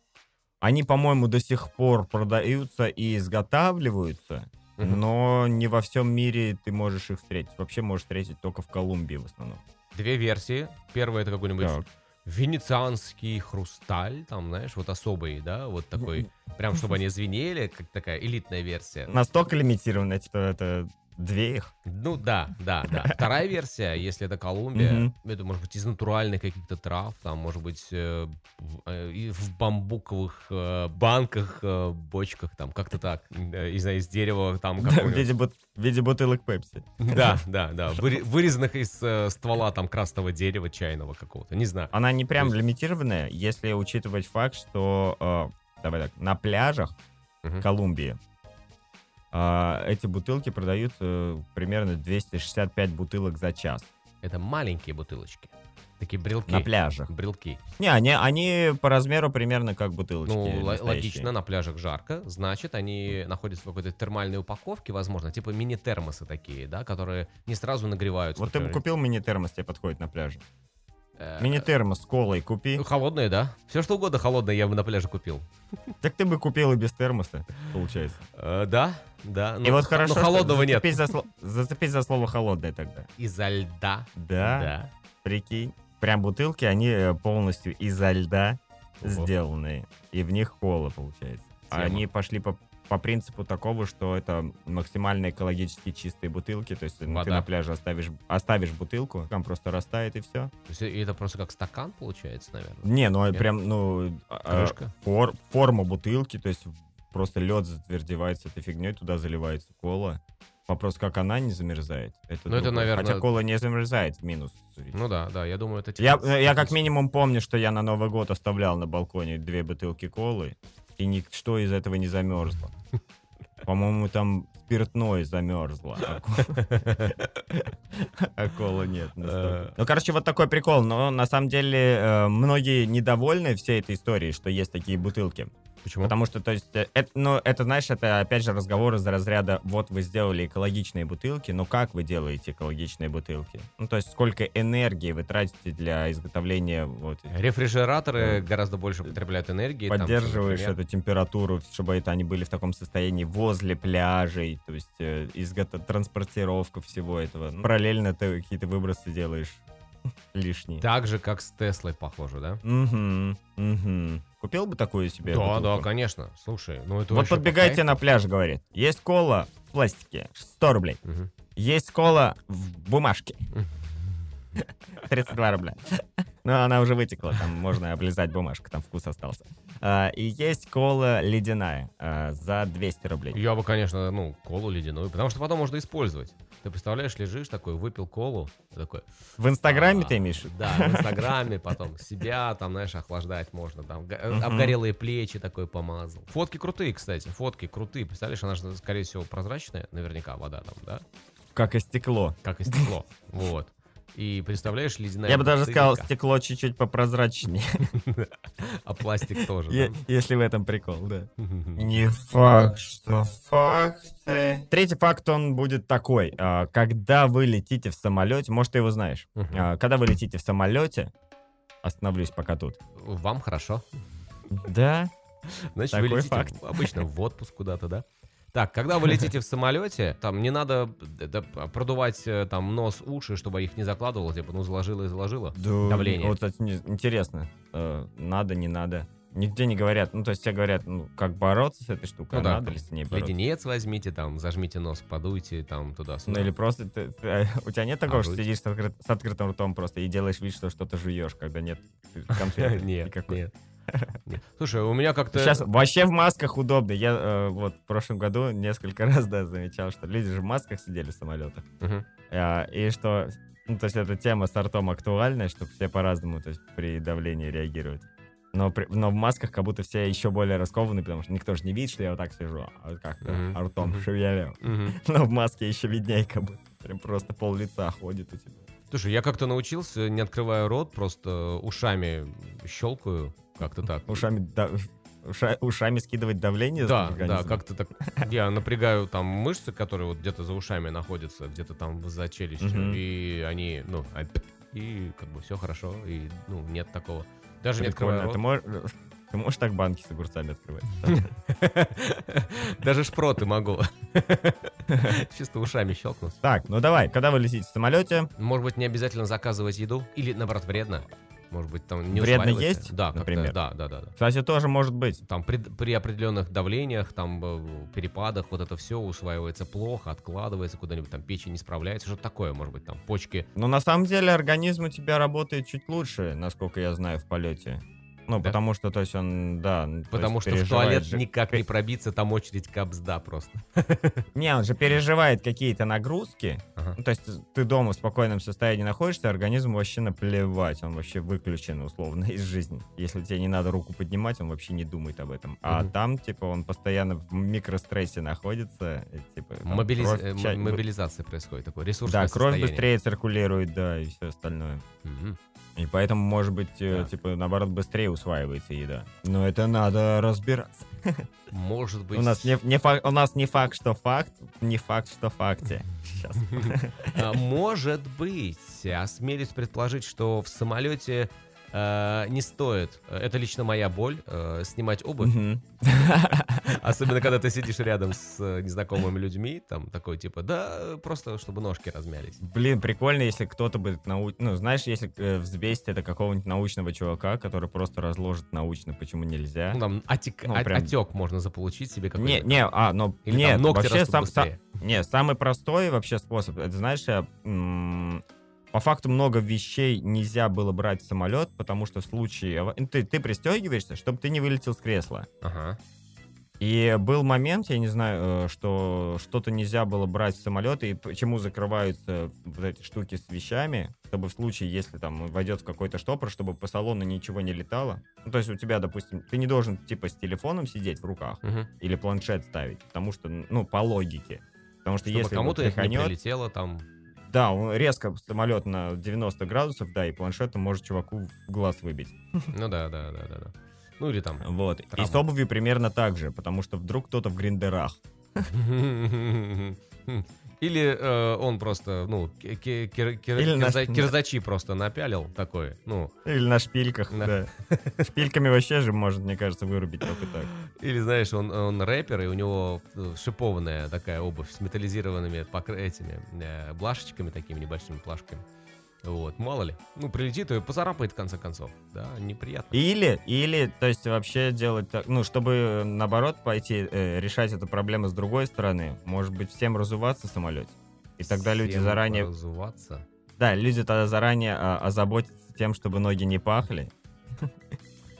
они, по-моему, до сих пор продаются и изготавливаются, Мгм. но не во всем мире ты можешь их встретить. Вообще можешь встретить только в Колумбии в основном. Две версии. Первая это какой-нибудь Так. венецианский хрусталь, там, знаешь, вот особый, да, вот такой, прям чтобы они звенели, как такая элитная версия. Настолько лимитированная, что это две их. Ну да, да, да. Вторая версия, если это Колумбия, это может быть из натуральных каких-то трав, там может быть э, в, э, в бамбуковых э, банках, э, бочках, там как-то так, э, не знаю, из дерева, там В какого-нибудь. виде, бут- в виде бутылок Пепси. Да, да, да, выре- вырезанных из э, ствола там красного дерева чайного какого-то, не знаю. Она не прям есть- лимитированная, если учитывать факт, что э, давай так, на пляжах. Колумбии эти бутылки продают э, примерно 265 бутылок за час Это маленькие бутылочки, такие брелки. на пляжах. Брелки. Не, они, они по размеру примерно как бутылочки. Ну, настоящие. логично, на пляжах жарко, значит, они находятся в какой-то термальной упаковке, возможно, типа мини-термосы такие, да, которые не сразу нагреваются. Вот ты бы например. купил мини-термос, тебе подходит на пляже. Э, Мини-термос с колой купи. ну, Холодные, да? Все что угодно холодное я бы на пляже купил. Так ты бы купил и без термоса, получается. Э, да, да. и но вот хорошо, холодного нет. зацепись за, слово холодное тогда. Изо льда. Да, прикинь. Прям бутылки, они э, полностью изо льда сделанные. И в них кола, получается. А. Они пошли по, по принципу такого, что это максимально экологически чистые бутылки. То есть ну, ты Вода. на пляже оставишь, оставишь бутылку, там просто растает и все. То есть это просто как стакан получается, наверное. Не, ну Нет? прям, ну... а, Крышка. фор- форма бутылки, то есть просто лед затвердевается этой фигней, туда заливается кола. Вопрос, как она не замерзает. Это Ну, это, наверное- Хотя кола не замерзает, минус. Ну да, да, я думаю, это... Я, типа- я как минимум помню, что я на Новый год оставлял на балконе две бутылки колы, и ничто из этого не замерзло. По-моему, там спиртное замерзло. а ко- кола нет. Ну, короче, вот такой прикол. Но на самом деле э, многие недовольны всей этой историей, что есть такие бутылки. Почему? Потому что, то есть, э, это, ну, это, знаешь, это, опять же, разговор из разряда, вот вы сделали экологичные бутылки, но как вы делаете экологичные бутылки? Ну, то есть, сколько энергии вы тратите для изготовления, вот, Рефрижераторы гораздо больше потребляют энергии. там, поддерживаешь например. эту температуру, чтобы это они были в таком состоянии возле пляжей, то есть, э, изгото- транспортировка всего этого. Ну, параллельно ты какие-то выбросы делаешь лишние. Так же, как с Теслой, похоже, да? Угу, угу. Купил бы такую себе Да, да, бутылку? конечно. Слушай, ну это Вот подбегайте на пляж, говорит. Есть кола в пластике, 100 рублей. Мгм. Есть кола в бумажке. 32 рубля. Ну, она уже вытекла, там можно облизать бумажку, там вкус остался. А, и есть кола ледяная а, за 200 рублей. Я бы, конечно, ну, колу ледяную, потому что потом можно использовать. Ты представляешь, лежишь такой, выпил колу, такой... В Инстаграме а, ты имеешь? Да, в Инстаграме, потом себя, там, знаешь, охлаждать можно, там, Мгм. обгорелые плечи такой помазал. Фотки крутые, кстати, фотки крутые. Представляешь, она же, скорее всего, прозрачная, наверняка вода там, да? Как и стекло. Как и стекло. Вот. И представляешь, ледяная... Я бы даже сказал, стекло чуть-чуть попрозрачнее, А пластик тоже, если в этом прикол, да. Не факт, что факты. Третий факт, он будет такой. А, Когда вы летите в самолете, может, ты его знаешь. А, Когда вы летите в самолете, остановлюсь пока тут. Вам хорошо. Да, Значит, Такой вы летите обычно в отпуск куда-то, да? Так, когда вы летите в самолете, там не надо д- д- продувать э, там нос, уши, чтобы их не закладывало, типа, ну, заложило и заложило. Да, Давление. Вот это не- интересно, э, надо, не надо. Нигде не говорят, ну, то есть все говорят, ну, как бороться с этой штукой, Ну а да, надо ли с ней бороться? Леденец возьмите, там, зажмите нос, подуйте, там, Ну, туда-сюда. или просто ты- ты- э, у тебя нет такого, А, что сидишь с, открыт- с открытым ртом просто и делаешь вид, что что-то жуешь, когда нет конфеты Нет, нет. Слушай, у меня как-то... Сейчас вообще в масках удобно. Я э, вот в прошлом году несколько раз, да, замечал, что люди же в масках сидели в самолетах. Мгм. А, и что, ну, то есть эта тема с ртом актуальная, что все по-разному, то есть при давлении реагируют. Но, при- но в масках как будто все еще более раскованы, потому что никто же не видит, что я вот так сижу, а вот как Мгм. ртом Мгм. шевелю. Мгм. Но в маске еще виднее, как будто прям просто пол лица ходит у тебя. Слушай, я как-то научился, не открывая рот, просто ушами щелкаю, как-то так. Ушами, да- уша- ушами скидывать давление? Да, да, как-то так. Я напрягаю там мышцы, которые вот где-то за ушами находятся, где-то там за челюстью, Мгм. и они, ну, а- и как бы все хорошо, и ну нет такого. Даже не открываю Прикольно. рот. Ты можешь, ты можешь так банки с огурцами открывать? Даже шпроты могу. Чисто ушами щелкнуть. Так, ну давай, когда вы летите в самолете, Может быть, не обязательно заказывать еду? Или, наоборот, вредно? Может быть, там не Вредно есть, Да, например? да, да, да. да. кстати, тоже может быть. Там при, при определенных давлениях, там э, перепадах, вот это все усваивается плохо, откладывается куда-нибудь, там печень не справляется, что-то такое, может быть, там почки. Но на самом деле организм у тебя работает чуть лучше, насколько я знаю, в полете. Ну, Да? потому что, то есть он, да... то Потому что в туалет же- никак не пробиться, там очередь капсда просто. Не, он же переживает какие-то нагрузки. Ага. Ну, то есть ты дома в спокойном состоянии находишься, организму вообще наплевать, он вообще выключен условно из жизни. Если тебе не надо руку поднимать, он вообще не думает об этом. А Мгм. там, типа, он постоянно в микрострессе находится. и, типа, Мобилиз- кровь э, Мобилизация происходит, такое ресурсное Да, кровь состояние. быстрее циркулирует, да, и все остальное. Мгм. И поэтому, может быть, э, Да. типа, наоборот, быстрее усваивается еда. Но это надо разбираться. Может быть... У нас не, не фак- у нас не факт, что факт, не факт, что факте. Сейчас. А, Может быть, осмелюсь предположить, что в самолете э, не стоит, э, это лично моя боль, э, снимать обувь, особенно когда ты сидишь рядом с э, незнакомыми людьми, там такой типа, да, просто чтобы ножки размялись. Блин, прикольно, если кто-то бы нау... Ну, знаешь, если э, взвесить это какого-нибудь научного чувака, который просто разложит научно, почему нельзя. Ну, там отек, Ну, о- прям- отек можно заполучить себе Не, какой-то. не, а, ну, Или нет, там ногти вообще сам, сам- не, самый простой вообще способ, это знаешь, я, м, по факту много вещей нельзя было брать в самолет, потому что в случае, ты, ты пристегиваешься, чтобы ты не вылетел с кресла. Ага. И был момент, я не знаю, э, что что-то нельзя было брать в самолет, и почему закрываются вот эти штуки с вещами, чтобы в случае, если там войдет в какой-то штопор, чтобы по салону ничего не летало. Ну, то есть у тебя, допустим, ты не должен типа с телефоном сидеть в руках Мгм. или планшет ставить, потому что, ну, по логике. Потому что Чтобы если кому-то вот это не прилетело там. Да, он резко самолет на 90 градусов, да, и планшетом может чуваку в глаз выбить. Ну да, да, да, да, да. Ну или там. Вот. И Травма. с обувью примерно так же, потому что вдруг кто-то в гриндерах. Или э, он просто, ну, ки- ки- кир- кир- Или на- кирза- кирзачи просто напялил такой, ну, Или на шпильках, Да. да. Шпильками вообще же может, мне кажется, вырубить только так. или, знаешь, он, он рэпер, и у него э, шипованная такая обувь с металлизированными покры- этими э, блашечками такими небольшими плашками. Вот, мало ли. Ну, прилетит и поцарапает, в конце концов. Да, неприятно. Или, или, то есть вообще делать так, ну, чтобы наоборот пойти э, решать эту проблему с другой стороны, может быть, всем разуваться в самолете. И тогда люди Всем заранее, разуваться. да, люди тогда заранее а, озаботятся тем, чтобы ноги не пахли.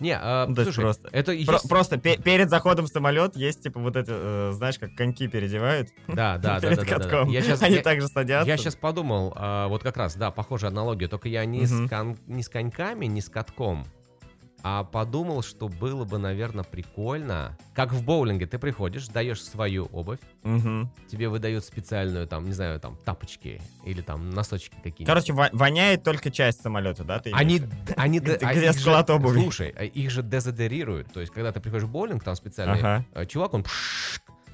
Не, а, Ну, то есть слушай, просто- это Про- есть- просто пе- перед заходом в самолет есть, типа, вот это, э, знаешь, как коньки передевают Да, да, да, перед да, да, да. катком. Я сейчас, Они я, также садятся. я сейчас подумал, а, вот как раз, да, похожая аналогия, только я не, с, Мгм. кон- не с коньками, не с катком, а подумал, что было бы, наверное, прикольно. Как в боулинге, ты приходишь, даешь свою обувь, Мгм. тебе выдают специальную, там, не знаю, там, тапочки или там носочки какие-нибудь. Короче, во- воняет только часть самолета, да? Ты Они, они, Где- же- склад обуви? Слушай, а их же дезодорируют. То есть, когда ты приходишь в боулинг, там специальный Ага. э, чувак, он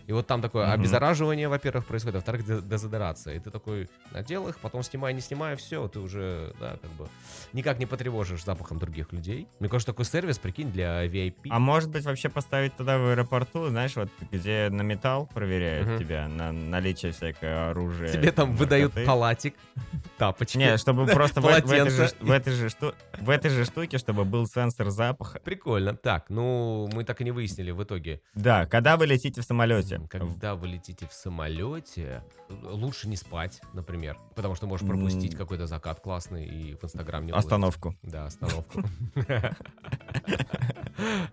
и вот там такое Мгм. обеззараживание, во-первых, происходит, а во-вторых, де- дезодорация. И ты такой надел их, потом снимай, не снимай, все, ты уже, да, как бы никак не потревожишь запахом других людей. Мне кажется, такой сервис, прикинь, для VIP. А может быть вообще поставить туда в аэропорту, знаешь, вот где на металл проверяют Мгм. тебя, на наличие всякого оружия. Тебе там выдают наркоты. халатик, тапочки. Не, чтобы просто в, в этой же, в, этой же шту- в этой же штуке, чтобы был сенсор запаха. Прикольно. Так, ну, мы так и не выяснили в итоге. Да, когда вы летите в самолете. Когда вы летите в самолете, лучше не спать, например, потому что можешь пропустить какой-то закат классный и в Инстаграм не. Остановку. Да, остановку.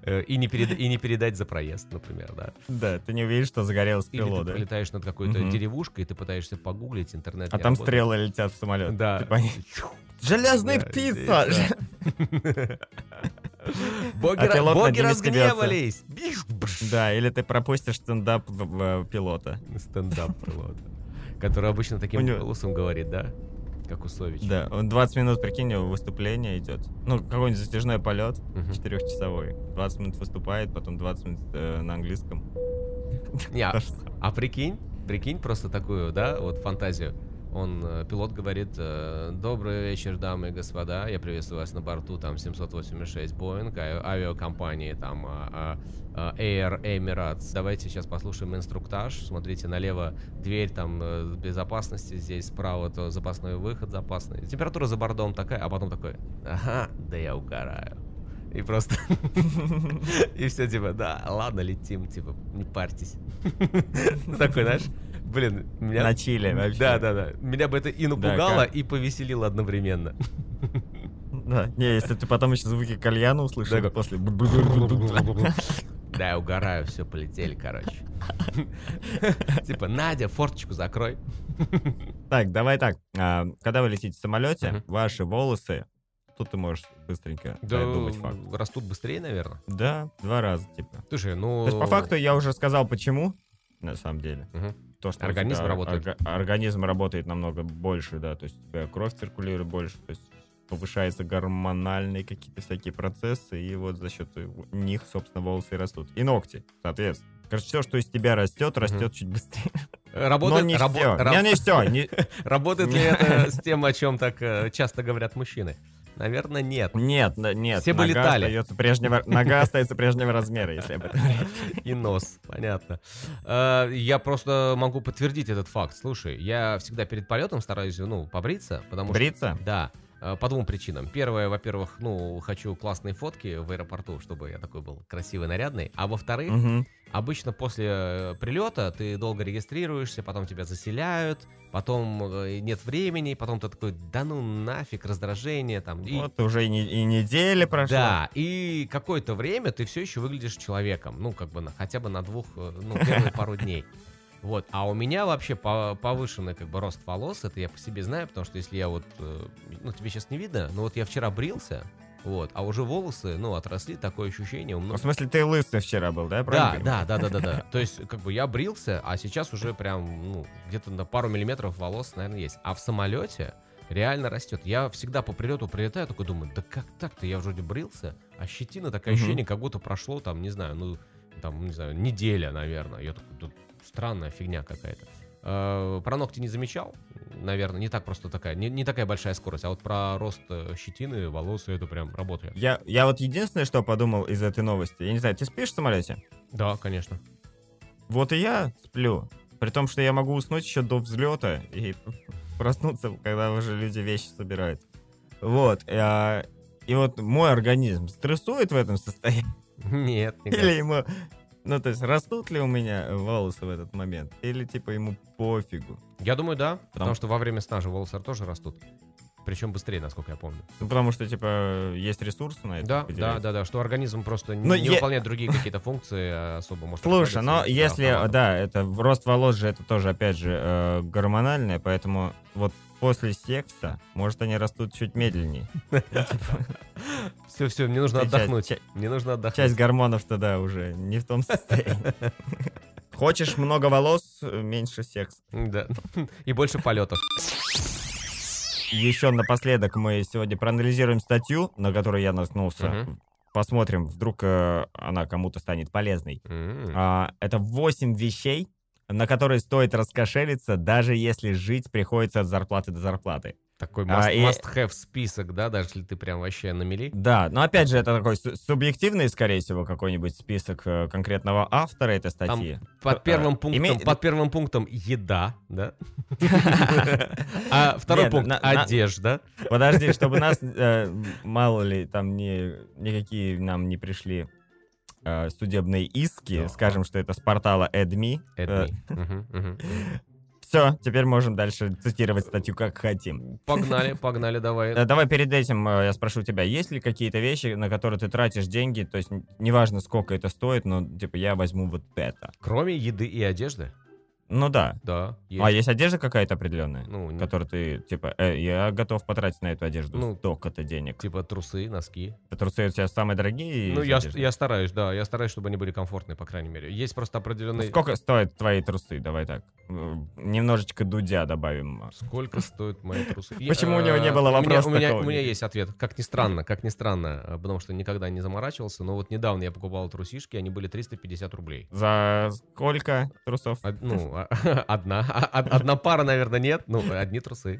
Э, И не, переда- и не передать за проезд, например, да. Да, ты не увидишь, что загорелось Или крыло, ты да? пролетаешь над какой-то Мгм. деревушкой, и ты пытаешься погуглить, интернет А там работает. стрелы летят в самолет. Да. Ты пон- Железная Да, птица! Боги, А пилот боги разгневались! Да, или ты пропустишь стендап пилота. Стендап пилота. Который обычно таким голосом говорит, да? Как у Совича. Да, он 20 минут, прикинь, у него выступление идет. Ну, какой-нибудь затяжной полет, четырехчасовой. 20 минут выступает, потом 20 минут э, на английском. Не, а- А прикинь, прикинь просто такую, да, вот фантазию. Он, э, пилот говорит, э, добрый вечер, дамы и господа, я приветствую вас на борту там 786 Boeing, а- авиакомпании там а, а, Air Emirates. Давайте сейчас послушаем инструктаж. Смотрите налево дверь там э, безопасности, здесь справа то запасной выход запасный. Температура за бортом такая, а потом такой, ага, да я угораю. И просто... И все, типа, да, ладно, летим, типа, не парьтесь. Такой, знаешь, блин, меня... На чили вообще. Да, да, да. Меня бы это и напугало, и повеселило одновременно. Да. Не, если ты потом еще звуки кальяна услышишь после... Да, я угораю, все, полетели, короче. Типа, Надя, форточку закрой. Так, давай так. а, Когда вы летите в самолете, ваши волосы... Тут ты можешь быстренько Да, придумать факт. растут быстрее, наверное. Да, два раза, типа. Слушай, ну... То есть, по факту, я уже сказал, почему, на самом деле. Мгм. То, что Организм тебя работает. орга- организм работает намного больше, да, то есть у тебя кровь циркулирует больше, то есть повышаются гормональные какие-то всякие процессы, и вот за счет них, собственно, волосы и растут. И ногти, соответственно. Короче, все, что из тебя растет, растет чуть быстрее. Работает, Но не рабо- все. раб- Не, не все. Не... Работает ли это с тем, о чем так э, часто говорят мужчины? Наверное, нет. Нет, нет. Все бы нога летали. Остается прежнего... Нога остается прежнего размера, если об этом. И нос, понятно. Э, Я просто могу подтвердить этот факт. Слушай, я всегда перед полетом стараюсь, ну, побриться, потому что... Бриться? Да. Э, По двум причинам. Первое, во-первых, ну, хочу классные фотки в аэропорту, чтобы я такой был красивый, нарядный. А во-вторых, Мгм. обычно после э, прилета ты долго регистрируешься, потом тебя заселяют, потом э, нет времени, потом ты такой, да ну нафиг, раздражение там. И, Вот уже и, не- и неделя прошла. да, и какое-то время ты все еще выглядишь человеком, ну, как бы на, хотя бы на двух, ну, первые пару дней. Вот, а у меня вообще по- повышенный как бы рост волос, это я по себе знаю, потому что если я вот, э, ну, тебе сейчас не видно, но вот я вчера брился, вот, а уже волосы, ну, отросли, такое ощущение у многих. в смысле, ты лысый вчера был, да? Да, Правильно да, да, да, да, да. То есть, как бы я брился, а сейчас уже прям, ну, где-то на пару миллиметров волос, наверное, есть. А в самолете реально растет. Я всегда по прилету прилетаю, такой думаю, да как так-то? Я вроде брился, а щетина такое ощущение, как будто прошло там, не знаю, ну, там, не знаю, неделя, наверное. Я такой, «Да странная фигня какая-то. Э, Про ногти не замечал, наверное, не так просто такая, не, не такая большая скорость, а вот про рост э, щетины, волос, это прям работает. Я, я вот единственное, что подумал из этой новости, я не знаю, ты спишь в самолете? Да, конечно. Вот и я сплю. При том, что я могу уснуть еще до взлета и проснуться, когда уже люди вещи собирают. Вот. а, И вот мой организм стрессует в этом состоянии? Нет, не Или ему... Ну, то есть, растут ли у меня волосы в этот момент? Или, типа, ему пофигу? Я думаю, да, потому Потому- что во время сна же волосы тоже растут. Причем быстрее, насколько я помню. Ну, потому что, типа, есть ресурсы на это. Да, да, да, да, что организм просто не, Но не я- выполняет другие какие-то функции а особо может Слушай, но если, автоматом. да, это рост волос же это тоже, опять же, э, гормональное, поэтому вот после секса, может, они растут чуть медленнее. Все, все, мне нужно Часть- отдохнуть. ча- Мне нужно отдохнуть. Часть гормонов тогда уже не в том состоянии. Хочешь много волос, меньше секс. Да. И больше полетов. Еще напоследок мы сегодня проанализируем статью, на которую я наткнулся. Посмотрим, вдруг э, она кому-то станет полезной. М. А, это 8 вещей, на которые стоит раскошелиться, даже если жить приходится от зарплаты до зарплаты. Такой А, must, и- must-have список, да, даже если ты прям вообще на мели. Да, но опять же, это такой су- субъективный, скорее всего, какой-нибудь список э, конкретного автора этой статьи. Под А, первым пунктом, имей- под первым пунктом еда, да? А второй пункт одежда. Подожди, чтобы нас, э, мало ли, там никакие нам не пришли э, судебные иски, скажем, что это с портала AdMe. Все, теперь можем дальше цитировать статью как хотим. Погнали, погнали, давай. Э, Давай перед этим э, я спрошу тебя, есть ли какие-то вещи, на которые ты тратишь деньги, то есть неважно, сколько это стоит, но типа я возьму вот это. Кроме еды и одежды? Ну да. Да, А есть одежда какая-то определенная? Ну, Которую ты, типа, «Э, я готов потратить на эту одежду Ну, столько-то денег. Типа трусы, носки. Трусы у тебя самые дорогие? Ну, я, одежды? я стараюсь, да, я стараюсь, чтобы они были комфортные, по крайней мере. Есть просто Ну, определенный... Сколько стоят твои трусы? Давай так. Немножечко дудя добавим. Сколько стоят мои трусы? Почему у него не было Э, вопроса У меня, такого? у меня есть ответ. Как ни странно, как ни странно, э, потому что никогда не заморачивался, но вот недавно я покупал трусишки, они были 350 рублей. За сколько трусов? Ну, одна. А- од- Одна пара, наверное, нет. Ну, одни трусы.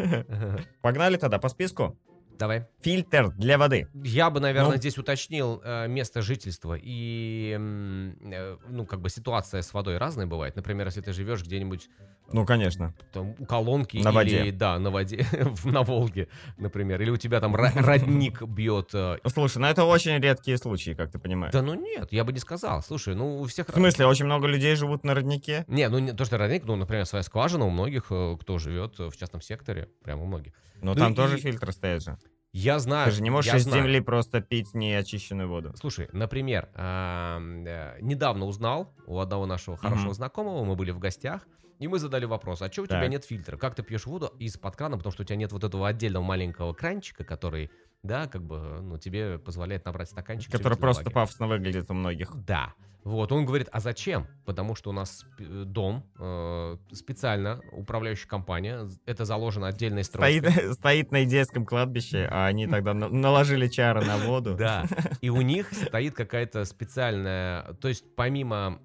Погнали тогда по списку. Давай. Фильтр для воды. Я бы, наверное, Ну. здесь уточнил э, место жительства. И, э, ну, как бы ситуация с водой разная бывает. Например, если ты живешь где-нибудь Ну, конечно. там, у колонки На или, воде. да, на воде, на Волге, например, или у тебя там ро- родник бьет. э, Слушай, ну это очень редкие случаи, как ты понимаешь. Да ну нет, я бы не сказал. Слушай, ну у всех... В смысле, очень много людей живут на роднике? Не, ну не то, что родник, ну, например, своя скважина у многих, э, кто живет в частном секторе, прям у многих. Но Ну там и- тоже фильтры стоят же. Я знаю. Ты же не можешь из знаю. земли просто пить неочищенную воду. Слушай, например, э, недавно узнал у одного нашего хорошего Мгм. знакомого, мы были в гостях, и мы задали вопрос, а что у тебя Так. нет фильтра? Как ты пьешь воду из-под крана, потому что у тебя нет вот этого отдельного маленького кранчика, который, да, как бы, ну, тебе позволяет набрать стаканчик. Который просто пафосно выглядит у многих. Да. Вот, он говорит, а зачем? Потому что у нас э, дом, э, специально управляющая компания, это заложено отдельной строчкой. Стоит, стоит на идейском кладбище, а они тогда на- наложили чары на воду. Да, и у них стоит какая-то специальная, то есть помимо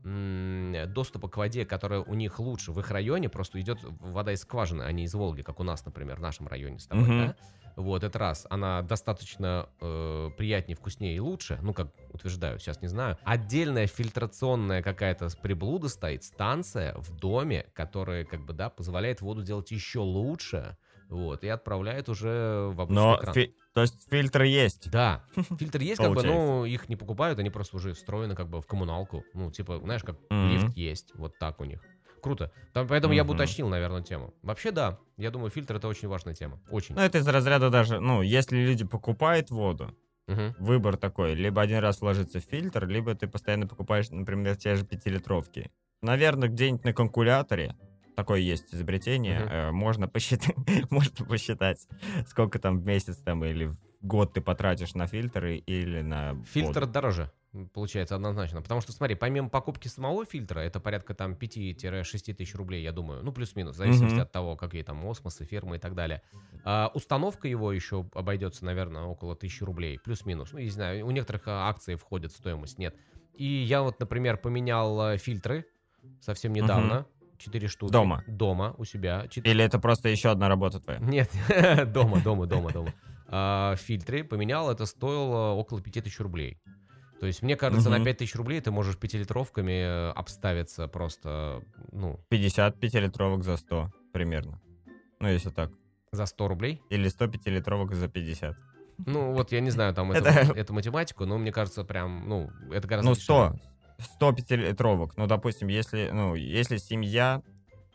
доступа к воде, которая у них лучше в их районе, просто идет вода из скважины, а не из Волги, как у нас, например, в нашем районе с тобой, да? Вот, это раз. Она достаточно э, приятнее, вкуснее и лучше, ну, как утверждаю, сейчас не знаю. Отдельная фильтрационная какая-то приблуда стоит, станция в доме, которая, как бы, да, позволяет воду делать еще лучше, вот, и отправляет уже в обычный Но, экран. фи- то есть фильтры есть. Да, фильтры есть, как бы, но Получается. их не покупают, они просто уже встроены как бы в коммуналку. Ну, типа, знаешь, как лифт есть, вот так у них. Круто. Там, поэтому я бы уточнил, наверное, тему. Вообще, да, я думаю, фильтр это очень важная тема. Очень. Ну, это из разряда даже, ну, если люди покупают воду, Мгм. выбор такой, либо один раз вложится в фильтр, либо ты постоянно покупаешь, например, те же пятилитровки. Наверное, где-нибудь на калькуляторе, такое есть изобретение, Мгм. э, можно посчитать, можно посчитать, сколько там в месяц там или в год ты потратишь на фильтры или на Фильтр воду. дороже, получается, однозначно. Потому что, смотри, помимо покупки самого фильтра, это порядка там 5-6 тысяч рублей, я думаю. Ну, плюс-минус, в зависимости Мгм. от того, какие там осмосы, фермы и так далее. А, установка его еще обойдется, наверное, около 1000 рублей, плюс-минус. Ну, не знаю, у некоторых а, акций входит стоимость, нет. И я вот, например, поменял а, фильтры совсем недавно. Четыре штуки. Дома? Дома, у себя. Четыре- Или это просто еще одна работа твоя? Нет, дома, дома, дома, дома. А, фильтры поменял, это стоило около 5000 рублей. То есть, мне кажется, на Мгм. 5000 рублей ты можешь пятилитровками э, обставиться просто, ну, 55 литровок за 100 примерно. Ну, если так. за 100 рублей. Или 105 литровок за 50. Ну, вот я не знаю там эту, Это- эту математику, но мне кажется, прям, ну, это гораздо Ну, дешевле. 100. 100 пятилитровок. Ну, допустим, если, ну, если семья,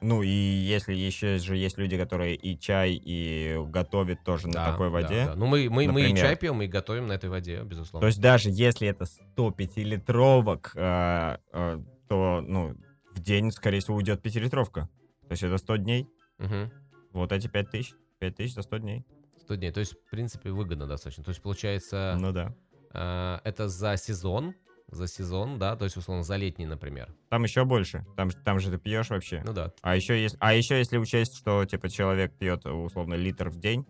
ну, и если еще же есть люди, которые и чай, и готовят тоже Да, на такой да, воде. да. Ну, мы, мы, мы и чай пьем, и готовим на этой воде, безусловно. То есть даже если это 100 пятилитровок, э, э, то, ну, в день, скорее всего, уйдет пятилитровка. То есть это 100 дней. Мгм. Вот эти 5 тысяч. 5 тысяч за 100 дней. 100 дней. То есть, в принципе, выгодно достаточно. То есть, получается, Ну да. э, это за сезон, за сезон, да, то есть, условно, за летний, например. Там еще больше. Там, там же ты пьешь вообще. Ну да, А еще, если, а еще если учесть, что типа человек пьет условно литр в день,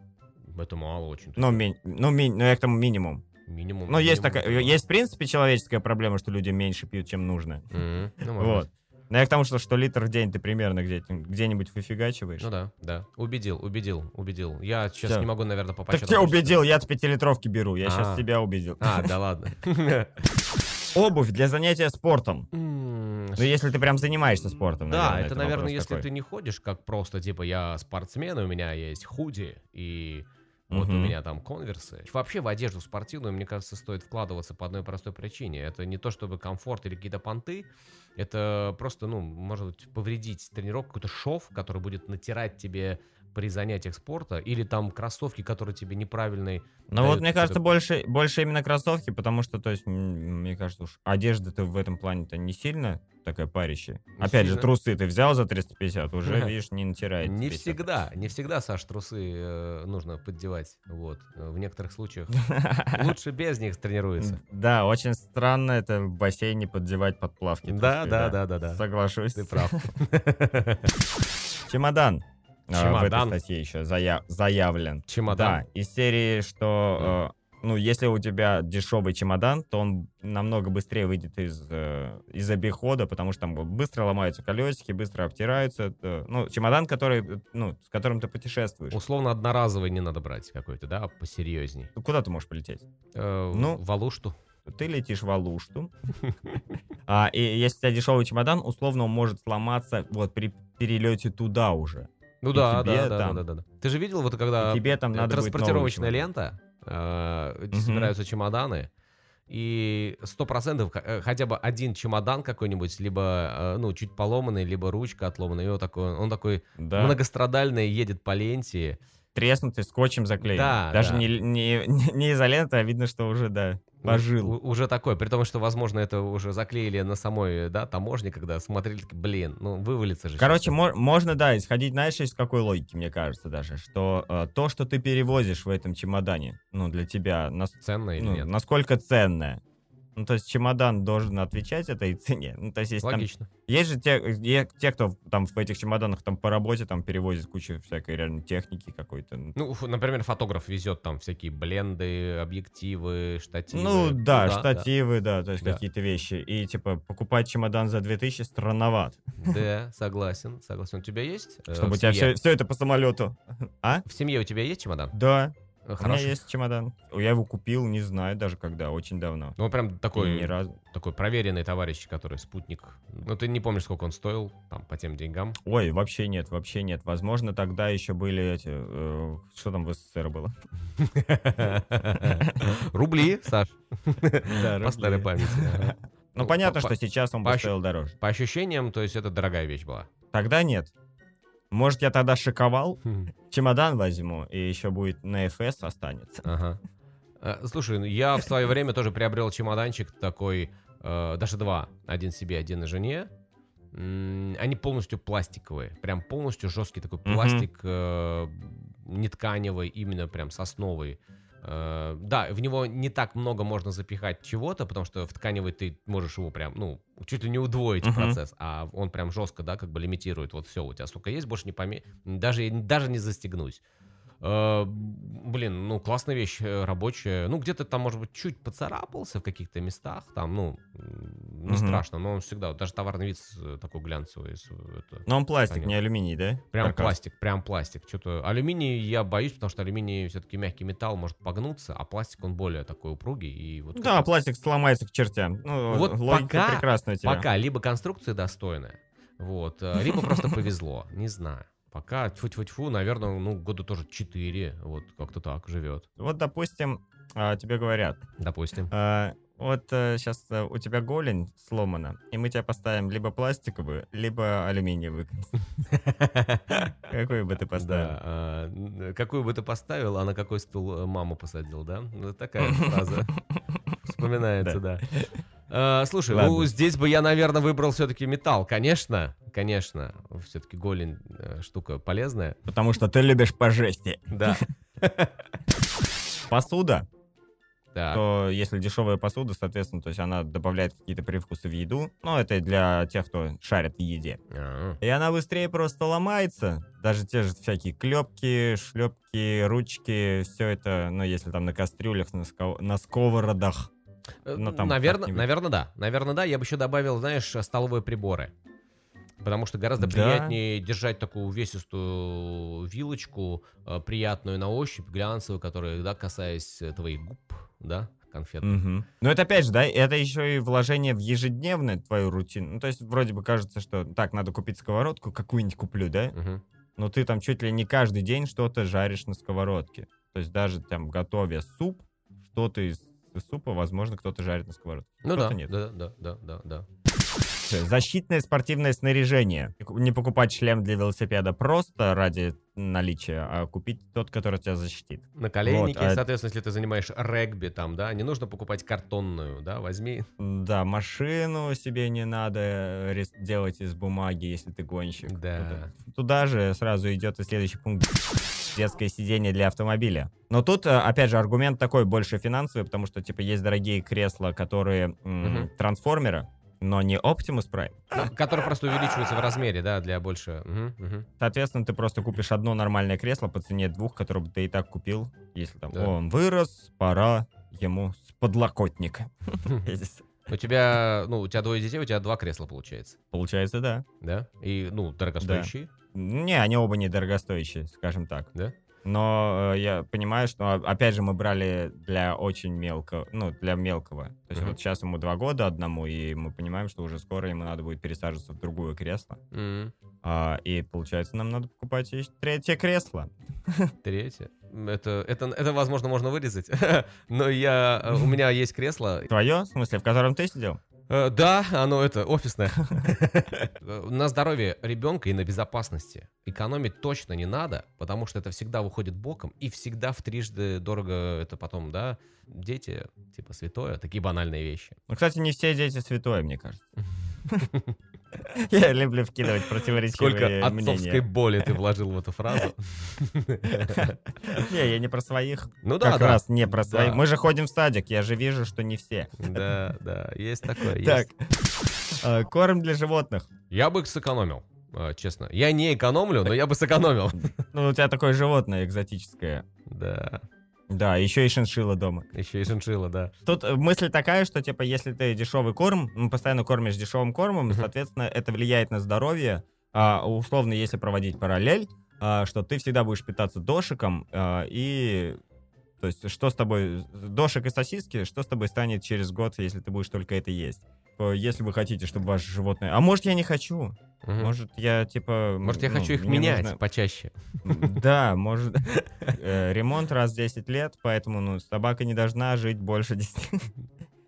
это мало очень. ну, ми- ну, ми- ну я к тому минимум. Минимум. Ну, есть минимум такая, мало. есть в принципе человеческая проблема, что люди меньше пьют, чем нужно. Мгм. Ну, Вот. Но я к тому, что, что литр в день ты примерно где- где-нибудь выфигачиваешь. Ну да, да. Убедил, убедил, убедил. Я сейчас Всё. не могу, наверное, по так тебя убедил, я-то пятилитровки беру, я А. сейчас тебя убедил. А, да ладно. Обувь для занятия спортом. Ну, если ты прям занимаешься спортом, Да, наверное, это, наверное, если такой. ты не ходишь как просто, типа, я спортсмен, у меня есть худи, и вот у Мгм. меня там конверсы. Вообще в одежду спортивную, мне кажется, стоит вкладываться по одной простой причине. Это не то чтобы комфорт или какие-то понты, это просто, ну, может быть, повредить тренировку, какой-то шов, который будет натирать тебе при занятиях спорта, или там кроссовки, которые тебе неправильные. Ну вот, мне кажется, больше, больше именно кроссовки, потому что, то есть, мне кажется, уж одежда-то в этом плане-то не сильно такая парящая. Не Опять же, сильно. трусы ты взял за 350, уже, видишь, не натирает. Не всегда, не всегда, Саш, трусы э, нужно поддевать. Вот. В некоторых случаях лучше без них тренируется. Да, очень странно это в бассейне поддевать под плавки. Да, да, да, да, да. Соглашусь. Ты прав. Чемодан. А, В Чемодан. этой статье еще зая- заявлен. Чемодан. Да, из серии, что, э, ну, если у тебя дешевый чемодан, то он намного быстрее выйдет из, э, из обихода, потому что там быстро ломаются колесики, быстро обтираются. Это, ну, чемодан, который, э, ну, с которым ты путешествуешь. Условно одноразовый не надо брать какой-то, да, посерьезней. Ну, Куда ты можешь полететь? Э, Ну, в Алушту. Ты летишь в Алушту. А, и если у тебя дешевый чемодан, условно он может сломаться вот при перелете туда уже. Ну да, да, да, там- да, да, да. Ты же видел, вот когда И тебе там э, надо транспортировочная лента, э, Мгм. собираются чемоданы, и сто процентов х- хотя бы один чемодан какой-нибудь, либо, э, ну, чуть поломанный, либо ручка отломанная, и он такой, он такой Да. многострадальный, едет по ленте, треснутый, скотчем заклеен. Да, Даже да. Не, не, не изолента, а видно, что уже, да, пожил. у- уже такой, при том, что, возможно, это уже заклеили на самой, да, таможне, когда смотрели, блин, ну, вывалится же. Короче, мо- можно, да, исходить, знаешь, из какой логики, мне кажется, даже, что э, то, что ты перевозишь в этом чемодане, ну, для тебя, нас- это. ценно или ну, нет. насколько ценное. Ну, то есть чемодан должен отвечать этой цене. Ну, то есть, если там Логично. Есть же те, те, кто там в этих чемоданах там по работе там перевозит кучу всякой реально техники какой-то. Ну, Ну, например, фотограф везет там всякие бленды, объективы, штативы. Ну да, да. штативы, да, то есть Да. какие-то вещи. И типа покупать чемодан за 2000 странноват. Да, согласен, согласен. У тебя есть? э, Чтобы у тебя все, все это по самолету. А? В семье у тебя есть чемодан? Да. У меня Хороший. есть чемодан. Я его купил, не знаю даже когда, очень давно. Ну, прям И такой, ни разу. такой проверенный товарищ, который спутник. Ну, ты не помнишь, сколько он стоил, там, по тем деньгам. Ой, вообще нет, вообще нет. Возможно, тогда еще были эти... э, что там в СССР было? Рубли, Саш, по старой памяти. Ну, Ну, понятно, по- что сейчас он бы стоил дороже. По ощущениям, то есть это дорогая вещь была. Тогда нет. Может, я тогда шиковал? Хм. Чемодан возьму, и еще будет на ФС останется. Ага. Э, Слушай, ну я в свое время тоже приобрел чемоданчик такой, э, даже два. Один себе, один на жене. Они полностью пластиковые. Прям полностью жесткий такой пластик, э, не тканевый, именно прям сосновый. Э, Да, в него не так много можно запихать чего-то, потому что в тканевый ты можешь его прям, ну, чуть ли не удвоить Мгм. процесс, а он прям жестко, да, как бы лимитирует. Вот все, у тебя столько есть, больше не поме... Даже, даже не застегнуть. Э, Блин, ну, классная вещь, э, рабочая. Ну, где-то там, может быть, чуть поцарапался в каких-то местах, там, ну, не Мгм. страшно, но он всегда, даже товарный вид с- такой глянцевый. это, Но он пластик, Понятно. не алюминий, да? Прям Каркас. пластик, прям пластик. Что-то алюминий я боюсь, потому что алюминий все-таки мягкий металл может погнуться, а пластик он более такой упругий и вот. Да, пластик сломается к чертям. Ну, Вот пока- прекрасная у тебя. пока либо конструкция достойная, вот, э, либо просто повезло, не знаю. Пока тьфу-тьфу-тьфу, наверное, ну года тоже 4, вот как-то так живет, Вот, допустим, а, тебе говорят, допустим. а, вот сейчас у тебя голень сломана, и мы тебя поставим либо пластиковую, либо алюминиевую. Какой бы ты поставил? А, какую бы ты поставил, а на какой стул э, маму посадил, да? Ну, такая фраза вспоминается, да. А, Слушай, ну здесь бы я, наверное, выбрал все-таки металл, конечно, конечно. Все-таки голень э, штука полезная, Потому что ты любишь по жести. да. Посуда, Так, то если дешевая посуда, соответственно, то есть она добавляет какие-то привкусы в еду. Ну, это для тех, кто шарит в еде. А, И она быстрее просто ломается. Даже те же всякие клепки, шлепки, ручки, все это, ну, если там на кастрюлях, на, ско- на сковородах. э, ну, там Наверное, наверное, да. Наверное, да. Я бы еще добавил, знаешь, столовые приборы. Потому что гораздо Да. приятнее держать такую увесистую вилочку, э, приятную на ощупь, глянцевую, которая, да, касаясь э, твоих губ, да, конфет. Мгм. Но это опять же, да, это еще и вложение в ежедневную твою рутину. Ну, то есть вроде бы кажется, что так, надо купить сковородку, какую-нибудь куплю, да? Мгм. Но ты там чуть ли не каждый день что-то жаришь на сковородке. То есть даже там готовя суп, что-то из супа, возможно, кто-то жарит на сковородке. Ну да, нет. да, да, да, да, да. Защитное спортивное снаряжение. Не покупать шлем для велосипеда просто ради наличия, а купить тот, который тебя защитит. Наколенники, Вот, а- соответственно, если ты занимаешь регби там, да, не нужно покупать картонную, да, возьми. Да, машину себе не надо э, делать из бумаги, если ты гонщик. Да. Туда же сразу идет и следующий пункт. Детское сиденье для автомобиля. Но тут, э, опять же, аргумент такой больше финансовый, потому что, типа, есть дорогие кресла, которые Мгм. трансформеры, но не Optimus Prime. Ну, Который просто увеличивается в размере, да, для больше. Мгм, мгм. Соответственно, ты просто купишь одно нормальное кресло по цене двух, которые бы ты и так купил, если там Да. «О, он вырос, пора ему с подлокотника. У тебя, ну, у тебя двое детей, у тебя два кресла получается, Получается, да. да? И, ну, дорогостоящие, Не, они оба недорогостоящие, скажем так. да? Но э, я понимаю, что, а, опять же, мы брали для очень мелкого, ну, для мелкого. То есть Мгм. вот сейчас ему два года одному, и мы понимаем, что уже скоро ему надо будет пересаживаться в другое кресло. М, А, и получается, нам надо покупать еще третье кресло. Третье. Это, это, это, возможно, можно вырезать. Но я, э, у меня есть кресло. Твое, в смысле, в котором ты сидел? Э, Да, оно это офисное. Э, На здоровье ребенка и на безопасности экономить точно не надо, потому что это всегда выходит боком и всегда в трижды дорого это потом, да, дети, типа святое, такие банальные вещи. Ну, кстати, не все дети святое, мне кажется. Я люблю вкидывать противоречивые Сколько отцовской боли ты вложил в эту фразу. Не, я не про своих. Ну да, Как раз не про своих. Мы же ходим в садик, я же вижу, что не все. Да, да, есть такое. Так, э, корм для животных. Я бы сэкономил, э, честно. Я не экономлю, но я бы сэкономил. Ну, у тебя такое животное экзотическое. Да, Да, еще и шиншилла дома. еще и шиншилла, да. Тут э, мысль такая, что, типа, если ты дешевый корм, ну, постоянно кормишь дешевым кормом, соответственно, это влияет на здоровье. А, условно, если проводить параллель, а, что ты всегда будешь питаться дошиком, а, и То есть что с тобой, дошек и сосиски, что с тобой станет через год, если ты будешь только это есть? Э, Если вы хотите, чтобы ваше животное... А может, я не хочу? Мгм. Может, я, типа... Может, я ну, хочу их менять нужно- почаще. Да, может. Э, Ремонт раз в 10 лет, поэтому ну, собака не должна жить больше 10.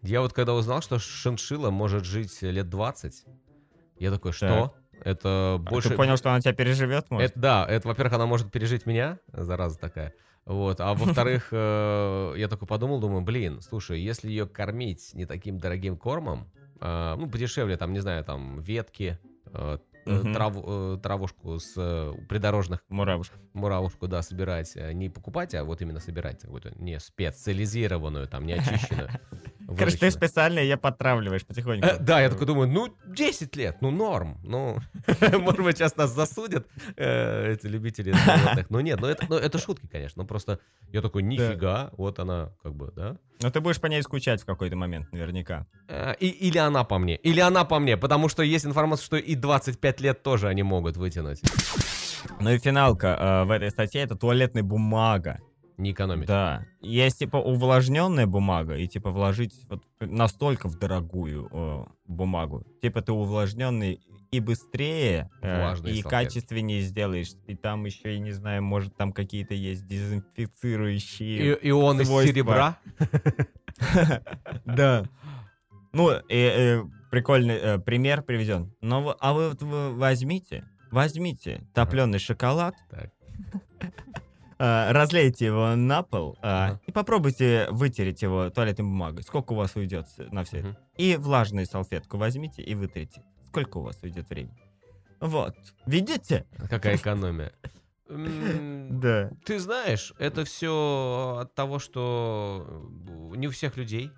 Я вот когда узнал, что шиншилла может жить лет 20, я такой, что? Это больше... А Ты понял, что она тебя переживет, может? Это, да, это, во-первых, она может пережить меня, зараза такая. Вот. А во-вторых, э, я такой подумал, думаю, блин, слушай, если ее кормить не таким дорогим кормом, э, ну, подешевле, там, не знаю, там, ветки, э, Мгм. траву- э, травушку с э, придорожных Муравушка. муравушку, да, собирать, э, не покупать, а вот именно собирать какую-то не специализированную, там, не очищенную. Короче, ты специально ее подтравливаешь потихоньку. Э, Да, я такой думаю, ну, 10 лет, ну, норм. Ну, может быть, сейчас нас засудят, э, эти любители животных. Ну, нет, ну это, ну, это шутки, конечно. Ну, просто я такой, нифига, вот она, как бы, да. Но ты будешь по ней скучать в какой-то момент, наверняка. Э, И, или она по мне, или она по мне, потому что есть информация, что и 25 лет тоже они могут вытянуть. Ну и финалка э, в этой статье это туалетная бумага. Не экономить. Да. Есть типа увлажненная бумага, и типа вложить вот настолько в дорогую э, бумагу. Типа ты увлажненный и быстрее, э, и салфетки. качественнее сделаешь. И там еще, я не знаю, может там какие-то есть дезинфицирующие. И, и он из серебра. Да. Ну, и, э, прикольный э, пример приведен. Но а вы возьмите, возьмите топленый шоколад, Так. разлейте его на пол э, Ага. и попробуйте вытереть его туалетной бумагой. Сколько у вас уйдет на все это? И влажную салфетку возьмите и вытрите. Сколько у вас уйдет времени? Вот. Видите? Какая экономия. Да. Ты знаешь, это все от того, что э, не у всех людей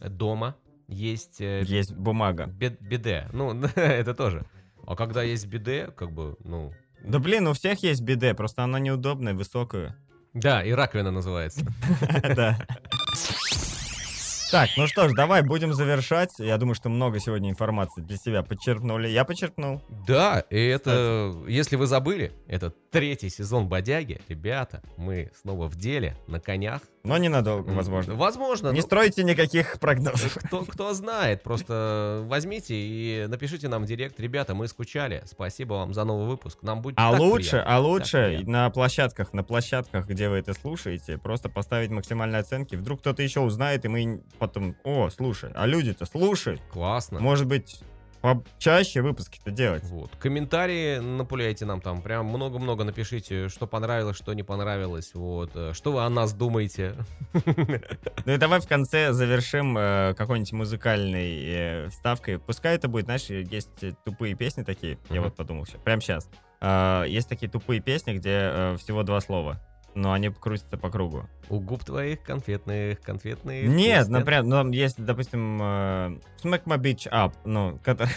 дома есть э, Есть бумага. бед- биде. Ну, это тоже. А когда есть биде, как бы, ну... Да блин, у всех есть биде, просто она неудобная, высокая. Да, и раковина называется. Да. Так, ну что ж, давай будем завершать. Я думаю, что много сегодня информации для себя подчеркнули. Я подчеркнул. Да, и это, если вы забыли, это третий сезон «Бодяги». Ребята, мы снова в деле, на конях. Но ненадолго, возможно. Возможно. Не ну, стройте никаких прогнозов. Кто, кто знает, просто возьмите и напишите нам в директ. Ребята, мы скучали. Спасибо вам за новый выпуск. Нам будет А лучше, приятно, а лучше приятно. на площадках, на площадках, где вы это слушаете, просто поставить максимальные оценки. Вдруг кто-то еще узнает, и мы потом, о, слушай, а люди-то слушают. Классно. Может быть, чаще выпуски-то делать. Вот. Комментарии напуляйте нам там. Прям много-много напишите, что понравилось, что не понравилось. Вот. э, Что вы о нас думаете. Ну и давай в конце завершим э, какой-нибудь музыкальной э, вставкой. Пускай это будет, знаешь, есть э, тупые песни такие. Я Мгм. вот подумал прямо сейчас. есть такие тупые песни, где э, всего два слова, но они крутятся по кругу. У губ твоих конфетных, конфетных. Нет, например, ну, есть, допустим, э, Smack My Bitch Up, ну, который-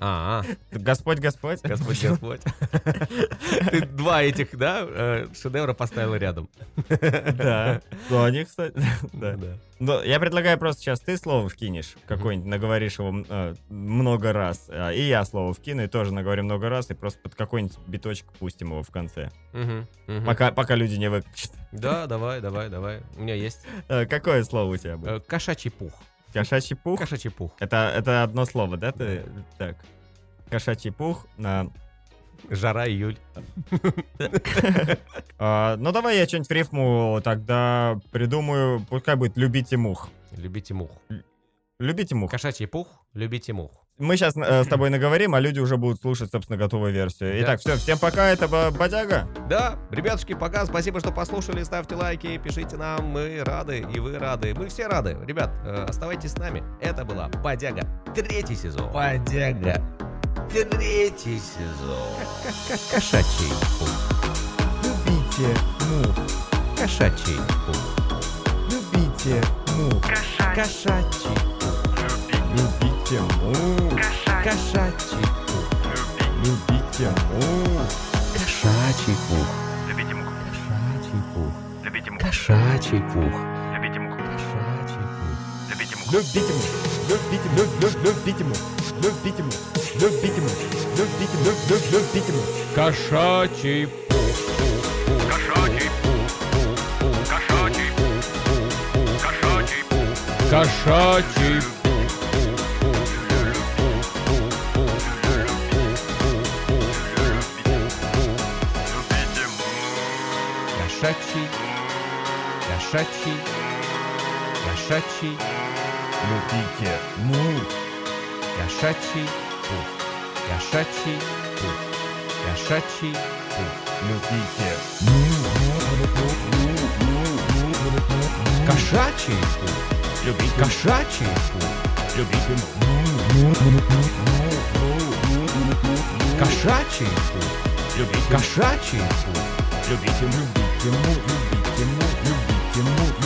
А, Господь, Господь. Господь, Господь. Ты два этих, да, э, шедевра поставил рядом. Да. Ну, они, кстати, да. Ну, я предлагаю просто сейчас ты слово вкинешь, какое-нибудь, наговоришь его э, много раз, а, и я слово вкину, и тоже наговорю много раз, и просто под какой-нибудь биточек пустим его в конце. Мгм, мгм. Пока, пока люди не выключат. Да, давай, давай, давай. У меня есть Э, Какое слово у тебя будет? э, кошачий пух. Кошачий пух? Кошачий пух. Это, это одно слово, да? Ты... Так. Кошачий пух. а, Жара июль. а, ну, давай я что-нибудь в рифму тогда придумаю. Пускай будет «любите мух». Любите мух. Любите мух. Кошачий пух, любите мух. Мы сейчас с тобой наговорим, а люди уже будут слушать, собственно, готовую версию. Да. Итак, все, всем пока, это Бодяга. Да, ребятушки, пока. Спасибо, что послушали. Ставьте лайки, пишите нам. Мы рады, и вы рады. Мы все рады. Ребят, э, оставайтесь с нами. Это была Бодяга. Третий сезон. Подяга. Третий сезон. Кошачий пух. Любите мух. Кошачий пух. Любите мух. Кошачий Любите мух. Кошачий пух. Любите мух. Кошачий пух. Любите мух. Кошачий пух. Любите мух. Кошачий пух. Любите мух. Кошачий пух. Любите мух. Любите мух. Любите мух. Люб- люб- Любите мух. Любите мух. Любите мух. Любите мух. Люб- Любите мух. Кошачий пух. Кошачий. Кошачий. Кошачий Любите мух. Кошачий, кошачий, кошачий, Любите мух. кошачий пух, кошачий пух, кошачий пух. Любите. Кошачий пух, Любите. Кошачий пух, Любите. Кошачий пух, Любите. Кошачий пух. Любите. Любите Любите Любите